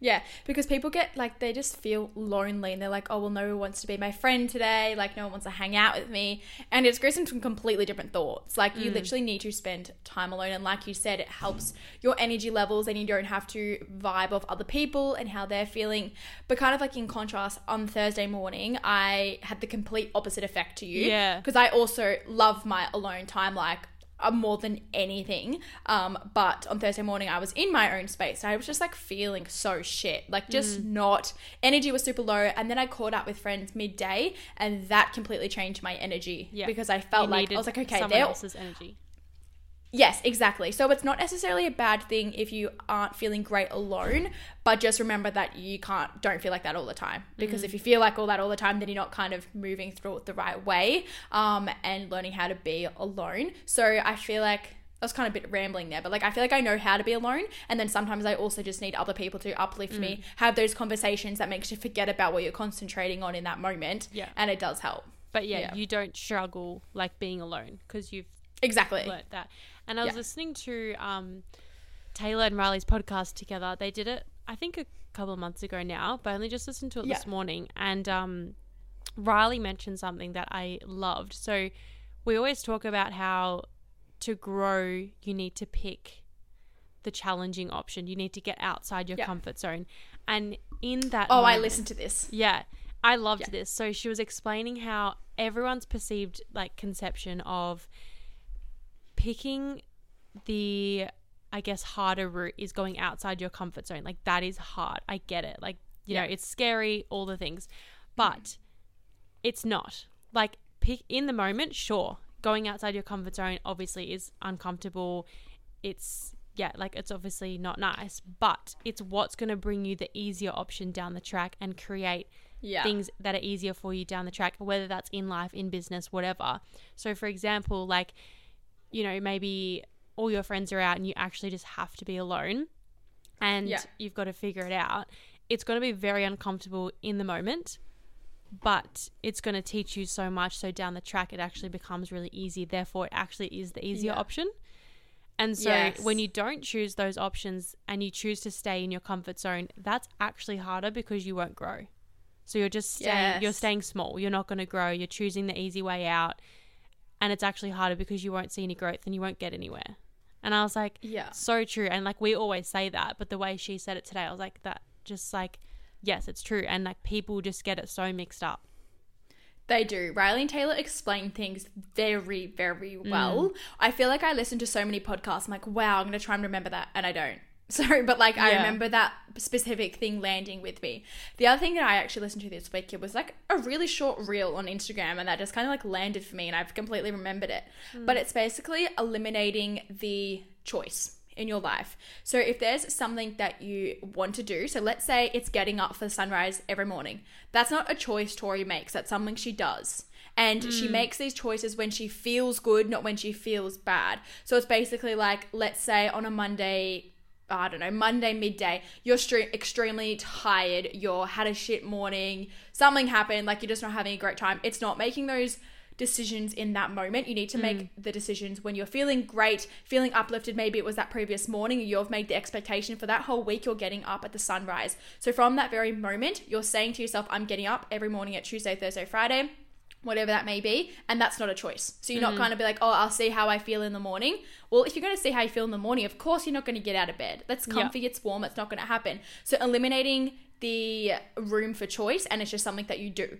Yeah, because people get like they just feel lonely and they're like, oh well, no one wants to be my friend today. Like no one wants to hang out with me, and it goes into completely different thoughts. Like you mm. literally need to spend time alone, and like you said, it helps your energy levels, and you don't have to vibe off other people and how they're feeling. But kind of like in contrast, on Thursday morning, I had the complete opposite effect to you. Yeah. because I also love my alone time. Like uh, more than anything. Um, but on Thursday morning, I was in my own space. I was just like feeling so shit, like just not energy was super low. And then I caught up with friends midday, and that completely changed my energy Yeah. because I felt You like I was like, okay, they're else's energy. Yes, exactly. So it's not necessarily a bad thing if you aren't feeling great alone, but just remember that you can't don't feel like that all the time. Because if you feel like all that all the time, then you're not kind of moving through it the right way um, and learning how to be alone. So I feel like I was kind of a bit rambling there, but like I feel like I know how to be alone, and then sometimes I also just need other people to uplift me, have those conversations that makes you forget about what you're concentrating on in that moment. Yeah. and it does help. But yeah, Yeah. you don't struggle like being alone because you've Exactly. learnt that. And I was Yeah. listening to um, Taylor and Riley's podcast together. They did it, I think, a couple of months ago now, but I only just listened to it Yeah. this morning. And um, Riley mentioned something that I loved. So we always talk about how to grow, you need to pick the challenging option. You need to get outside your Yeah. comfort zone. And in that Oh, I listened to this. yeah, I loved Yeah. this. So she was explaining how everyone's perceived like conception of picking the I guess harder route is going outside your comfort zone. Like that is hard. I get it. Like, you know, it's scary, all the things. Mm-hmm. But it's not. Like pick in the moment, sure. Going outside your comfort zone obviously is uncomfortable. It's yeah, like it's obviously not nice, but it's what's going to bring you the easier option down the track and create Yeah. things that are easier for you down the track, whether that's in life, in business, whatever. So, for example, like, you know, maybe all your friends are out and you actually just have to be alone and Yeah. you've got to figure it out. It's going to be very uncomfortable in the moment, but it's going to teach you so much. So, down the track, it actually becomes really easy. Therefore, it actually is the easier Yeah. option. And so, Yes. when you don't choose those options and you choose to stay in your comfort zone, that's actually harder because you won't grow. So you're just staying you're staying small. You're not going to grow. You're choosing the easy way out. And it's actually harder because you won't see any growth and you won't get anywhere. And I was like, Yeah. so true. And like we always say that, but the way she said it today, I was like, that just like, yes, it's true. And like people just get it so mixed up. They do. Riley and Taylor explain things very, very Mm. well. I feel like I listen to so many podcasts. I'm like, wow, I'm going to try and remember that. And I don't. Sorry, but like I Yeah. remember that specific thing landing with me. The other thing that I actually listened to this week it was like a really short reel on Instagram, and that just kind of like landed for me, and I've completely remembered it. Hmm. But it's basically eliminating the choice in your life. So if there's something that you want to do, so let's say it's getting up for sunrise every morning. That's not a choice Tori makes. That's something she does. And she hmm. makes these choices when she feels good, not when she feels bad. So it's basically like, let's say on a Monday, I don't know, Monday midday, you're stre- extremely tired, you're had a shit morning, something happened, like you're just not having a great time. It's not making those decisions in that moment. You need to make mm. the decisions when you're feeling great, feeling uplifted. Maybe it was that previous morning, you've made the expectation for that whole week, you're getting up at the sunrise. So from that very moment, you're saying to yourself, I'm getting up every morning at Tuesday, Thursday, Friday whatever that may be, and that's not a choice. So you're not kind of be like, oh, I'll see how I feel in the morning. Well, if you're going to see how you feel in the morning, of course you're not going to get out of bed. That's comfy, it's warm, it's not going to happen. So eliminating the room for choice, and it's just something that you do.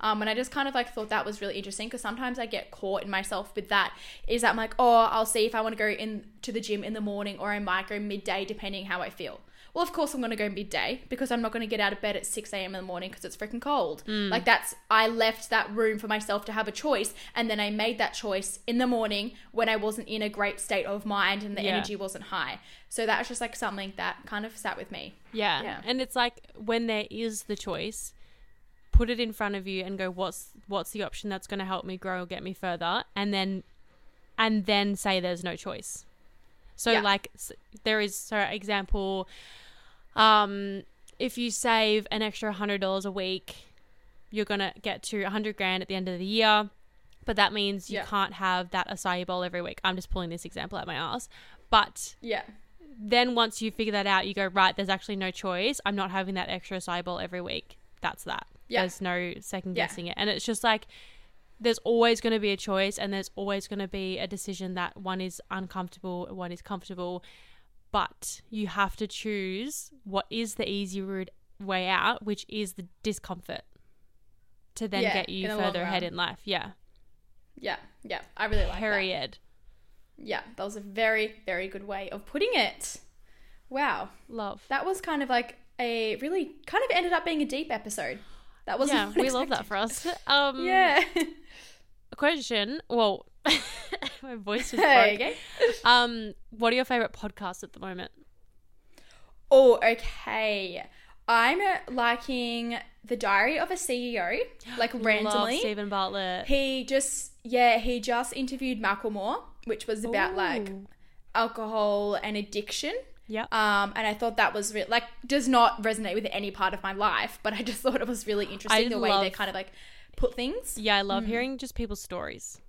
Um, and I just kind of like thought that was really interesting because sometimes I get caught in myself with that. Is that I'm like, oh, I'll see if I want to go in to the gym in the morning, or I might go midday depending how I feel. Well, of course, I'm going to go midday because I'm not going to get out of bed at 6 a.m. in the morning because it's freaking cold. Mm. Like, that's, I left that room for myself to have a choice. And then I made that choice in the morning when I wasn't in a great state of mind and the Yeah. energy wasn't high. So that was just like something that kind of sat with me. Yeah. Yeah. And it's like when there is the choice, put it in front of you and go, what's what's the option that's going to help me grow or get me further, and then and then say there's no choice. So Yeah. like there is so example um if you save an extra $100 a week, you're going to get to 100 grand at the end of the year. But that means you Yeah. can't have that acai bowl every week. I'm just pulling this example out my ass. But Yeah. then once you figure that out, you go, right, there's actually no choice. I'm not having that extra acai bowl every week. That's that. Yeah. There's no second Yeah. guessing it. And it's just like there's always going to be a choice and there's always going to be a decision that one is uncomfortable, one is comfortable. But you have to choose what is the easy route way out, which is the discomfort to then Yeah, get you in the long further ahead in life. Yeah. Yeah. Yeah. I really like that. Period. Yeah, that was a very, very good way of putting it. Wow. Love. That was kind of like a really kind of ended up being a deep episode. That was Yeah, we love that for us. Um, Yeah. question. Well, my voice is broke. Um, what are your favorite podcasts at the moment? Oh, okay. I'm liking The Diary of a CEO, like Love randomly. Steven Bartlett. He just, yeah, he just interviewed Macklemore, which was about like alcohol and addiction. Yeah. Um, and I thought that was re- like does not resonate with any part of my life, but I just thought it was really interesting I the way they love- kind of like put things. Yeah, I love Mm. hearing just people's stories.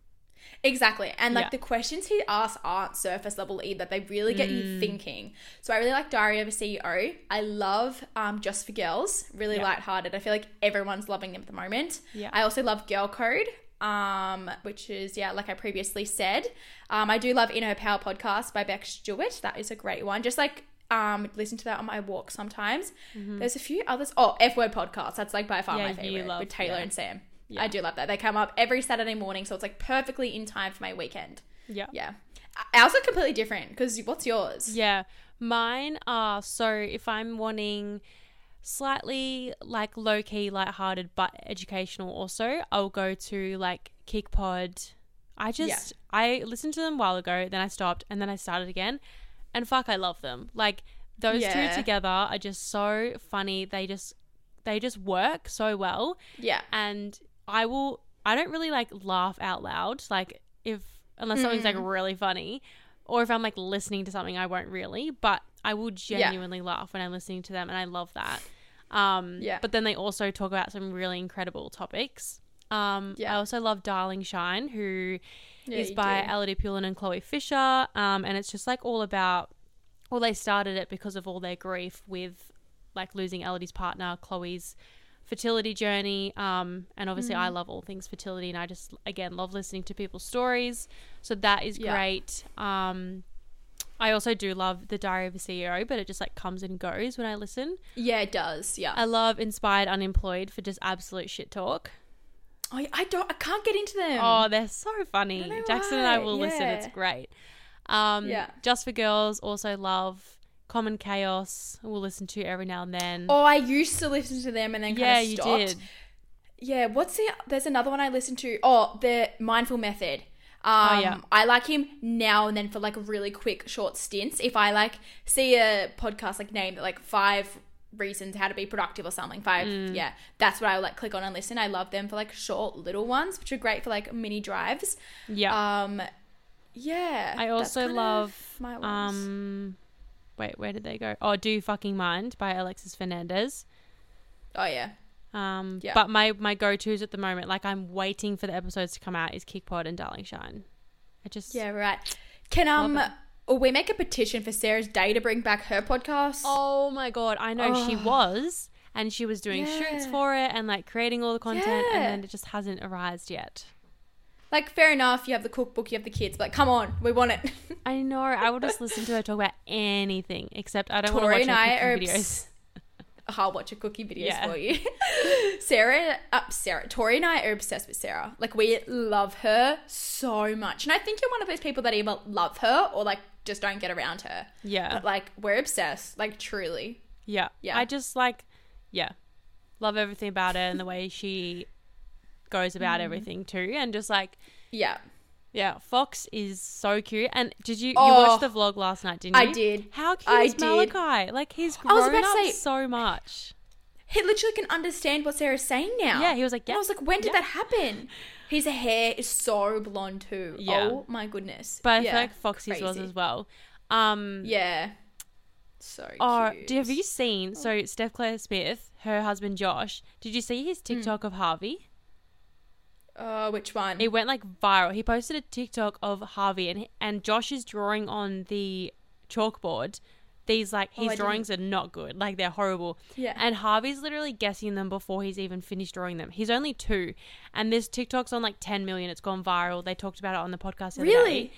Exactly. And like Yeah. the questions he asks aren't surface level either. They really get Mm. you thinking. So I really like Diary of a CEO. I love um, Just for Girls. Really Yeah. lighthearted. I feel like everyone's loving them at the moment. Yeah. I also love Girl Code. Um, which is yeah, like I previously said. Um, I do love Inner Power podcast by Beck Stewart. That is a great one. Just like um listen to that on my walk sometimes. There's a few others. Oh, F Word podcast. That's like by far Mm-hmm. Yeah, my favorite love- with Taylor yeah. and Sam. Yeah. I do love that. They come up every Saturday morning, so it's like perfectly in time for my weekend. Yeah. Yeah. Ours are completely different because what's yours? Yeah. Mine are so if I'm wanting slightly like low key, lighthearted but educational also, I'll go to like Kick Pod. I just I listened to them a while ago, then I stopped and then I started again. And fuck I love them. Like those Yeah. two together are just so funny. They just they just work so well. Yeah. and I will I don't really like laugh out loud like if unless something's like Mm. really funny or if I'm like listening to something I won't really but I will genuinely laugh when I'm listening to them and I love that um Yeah. but then they also talk about some really incredible topics um yeah. I also love Darling Shine who Yeah, is by do. Elodie Pullen and Chloe Fisher um and it's just like all about well they started it because of all their grief with like losing Elodie's partner Chloe's fertility journey um and obviously Mm. I love all things fertility and I just again love listening to people's stories so that is Yeah. great um I also do love the Diary of a CEO but it just like comes and goes when I listen Yeah, it does. Yeah. I love Inspired Unemployed for just absolute shit talk oh, I don't. I can't get into them. oh they're so funny Jackson and I why, will listen it's great um Yeah. Just for Girls also love Common Chaos we'll listen to every now and then Oh, I used to listen to them and then kind yeah of you did Yeah. What's the? There's another one I listened to. Oh, the Mindful Method. Um, Oh, yeah. I like him now and then for like really quick, short stints. If I like see a podcast like named like five reasons how to be productive or something, five, Mm. yeah, that's what I like click on and listen. I love them for like short little ones, which are great for like mini drives. yeah Um, yeah. I also love my ones. um wait, where did they go? Oh, Do You Fucking Mind by Alexis Fernandez. oh yeah, Um Yeah. but my my go-tos at the moment like I'm waiting for the episodes to come out is Kickpod and Darling Shine. I just yeah, right. Can um, we make a petition for Sarah's Day to bring back her podcast? Oh my god, I know she Oh. was and she was doing shoots for it and like creating all the content and then it just hasn't arisen yet. Like, fair enough. You have the cookbook, you have the kids, but come on, we want it. I know. I will just listen to her talk about anything except I don't want to Tori watch and her I cooking are videos. obs- I'll watch a cookie videos Yeah. for you. Sarah, uh, Sarah, Tori and I are obsessed with Sarah. Like, we love her so much, and I think you're one of those people that either love her or like just don't get around her. Yeah. But like, we're obsessed. Like, truly. Yeah. Yeah. I just like, yeah, love everything about her and the way she goes Mm. about everything too. And just like, Yeah, yeah, Fox is so cute. And did you, you Oh, watched the vlog last night, didn't you? I did. How cute I is did. Malachi? Like he's I was grown about to up say- so much. He literally can understand what Sarah's saying now. Yeah, he was like, And I was like, when did yeah. that happen? His hair is so blonde too. Yeah. Oh my goodness. But I yeah. feel like Foxy's was as well. Um, Yeah. So Oh, cute. do, have you seen? So Steph Claire Smith, her husband Josh. Did you see his TikTok of Harvey? Uh, which one? It went like viral. He posted a TikTok of Harvey, and and Josh is drawing on the chalkboard. These like Oh, his didn't- drawings are not good. Like they're horrible. Yeah. And Harvey's literally guessing them before he's even finished drawing them. He's only two, and this TikTok's on like 10 million. It's gone viral. They talked about it on the podcast. The Really? day.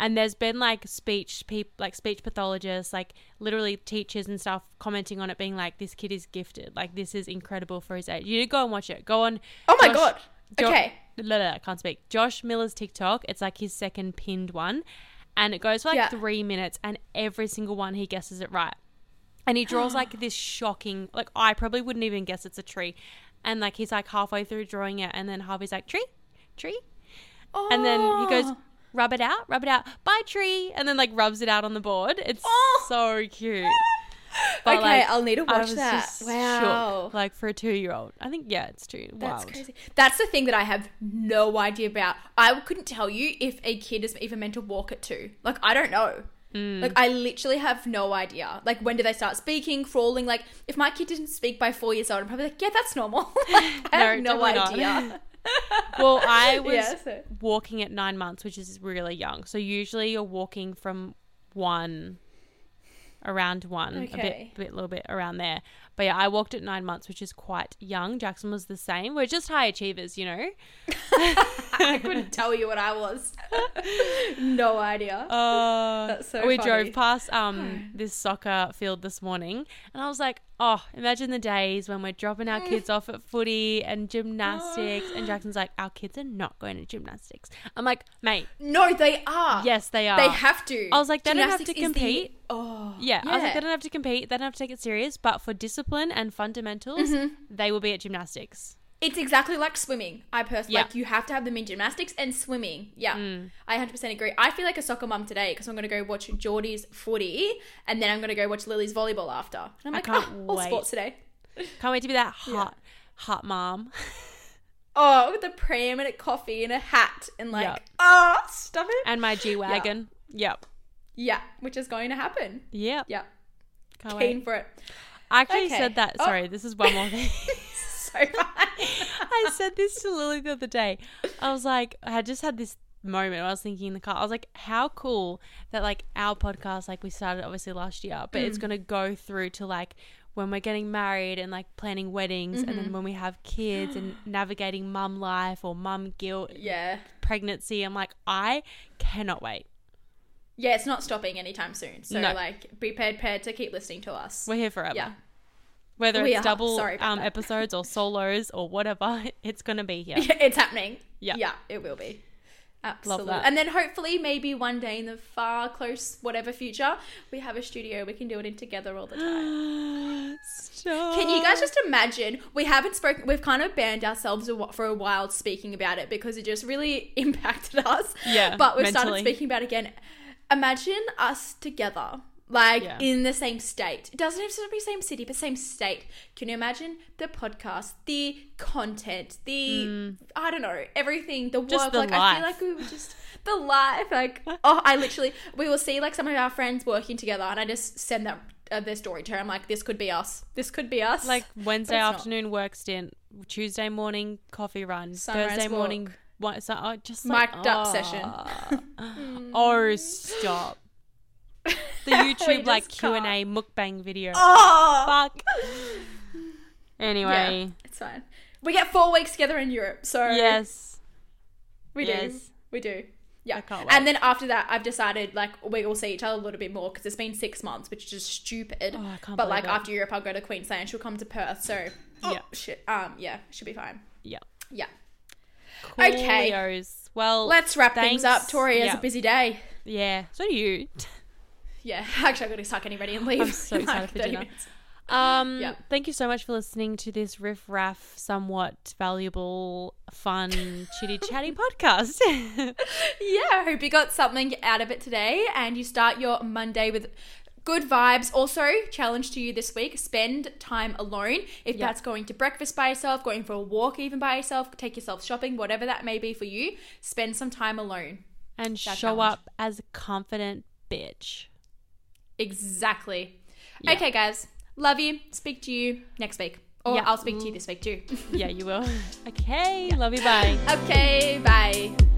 And there's been like speech people, like speech pathologists, like literally teachers and stuff commenting on it, being like, "This kid is gifted. Like this is incredible for his age." You go and watch it. Go on. oh my Josh- god. Jo- okay. La, la, I can't speak. Josh Miller's TikTok. It's like his second pinned one, and it goes for like Yeah. three minutes, and every single one he guesses it right. And he draws like this shocking, like I probably wouldn't even guess it's a tree, and like he's like halfway through drawing it, and then Harvey's like tree, tree, and then he goes Oh. rub it out, rub it out, bye tree, and then like rubs it out on the board. It's Oh. so cute. Okay, like, I'll need to watch that. Wow. shook, like for a two-year-old. I think yeah, it's two. That's Wild. crazy. That's the thing that I have no idea about. I couldn't tell you if a kid is even meant to walk at two. Like I don't know. Mm. Like I literally have no idea. Like when do they start speaking, crawling? Like if my kid didn't speak by four years old, I'm probably like, yeah, that's normal. Like, I have No, no, definitely not. idea. Well, I was Yeah, so- walking at nine months, which is really young. So usually you're walking from one around one, a bit, Okay. bit, little bit around there. But yeah, I walked at nine months, which is quite young. Jackson was the same. We're just high achievers, you know. I couldn't tell you what I was. no idea. Uh, That's so we funny. drove past um this soccer field this morning, and I was like, oh, imagine the days when we're dropping our kids off at footy and gymnastics, and Jackson's like, our kids are not going to gymnastics. I'm like, mate, no, they are. yes, they are. They have to. I was like, they don't have to Gymnastics is the- compete. oh, Yeah, I was like, they don't have to compete. They don't have to take it serious. But for discipline and fundamentals, Mm-hmm. they will be at gymnastics. It's exactly like swimming. I personally Yeah. like you have to have them in gymnastics and swimming. Yeah, Mm. I 100% agree. I feel like a soccer mum today because I'm going to go watch Geordie's footy and then I'm going to go watch Lily's volleyball after. And I'm I like, can't oh, all sports today. Can't wait to be that hot, hot mom. Oh, with a pram and a coffee and a hat and like, Yeah. oh, stop it. and my G wagon. Yep. yeah, which is going to happen. Yep. Yeah, Can't keen wait. for it. I actually Okay. said that. Oh. Sorry, this is one more thing. so fun. I said this to Lily the other day. I was like, I just had this moment. I was thinking in the car. I was like, how cool that like our podcast, like we started obviously last year, but Mm. it's gonna go through to like when we're getting married and like planning weddings, and Mm-hmm. then when we have kids and navigating mum life or mum guilt, yeah. pregnancy. I'm like, I cannot wait. Yeah, it's not stopping anytime soon. So, No. like, be prepared to keep listening to us. We're here forever. Yeah. Whether We it's are. double Sorry um, episodes or solos or whatever, it's gonna be here. it's happening. Yeah. Yeah, it will be. Absolutely. And then hopefully, maybe one day in the far close, whatever future, we have a studio we can do it in together all the time. Stop. Can you guys just imagine? We haven't spoken, we've kind of banned ourselves for a while speaking about it because it just really impacted us. Yeah, But we've mentally. started speaking about it again. Imagine us together. Like Yeah. in the same state. It doesn't have to be same city, but same state. Can you imagine the podcast, the content, the I don't know, everything, the Mm. Just work. the like I feel like we would just the life. Like oh, I literally we will see like some of our friends working together, and I just send that uh, their story to her. I'm like, this could be us. This could be us. like Wednesday it's not. afternoon work stint, Tuesday morning coffee run, Sunrise Thursday walk. morning one, so, oh, just like, Mic'd up oh. session. oh, stop! The YouTube like Q and A mukbang video. oh, Fuck. Anyway, yeah, it's fine. We get four weeks together in Europe, so yes, we do. yes. We do. Yeah. I can't wait. And then after that, I've decided like we will see each other a little bit more because it's been six months, which is just stupid. Oh, I can't but like it. after Europe, I'll go to Queensland. She'll come to Perth. So oh, Yeah. shit. Um, yeah, should be fine. yeah. Yeah. Okay. Coolios. Well, Let's wrap things up. Tori has Yeah. a busy day. yeah. So do you. Yeah, actually, I've got to start getting ready and leave. I'm so in, like, excited for dinner. minutes. Um, Yeah. thank you so much for listening to this riff raff, somewhat valuable, fun, chitty chatty podcast. Yeah, I hope you got something out of it today and you start your Monday with good vibes. Also, challenge to you this week spend time alone. If Yeah. that's going to breakfast by yourself, going for a walk even by yourself, take yourself shopping, whatever that may be for you, spend some time alone. and That show challenge. up as a confident bitch. Exactly. Yeah. Okay, guys. Love you. Speak to you next week. Or Yeah. I'll speak to you mm. this week too. Yeah, you will. Okay. Love you. Bye. okay, bye.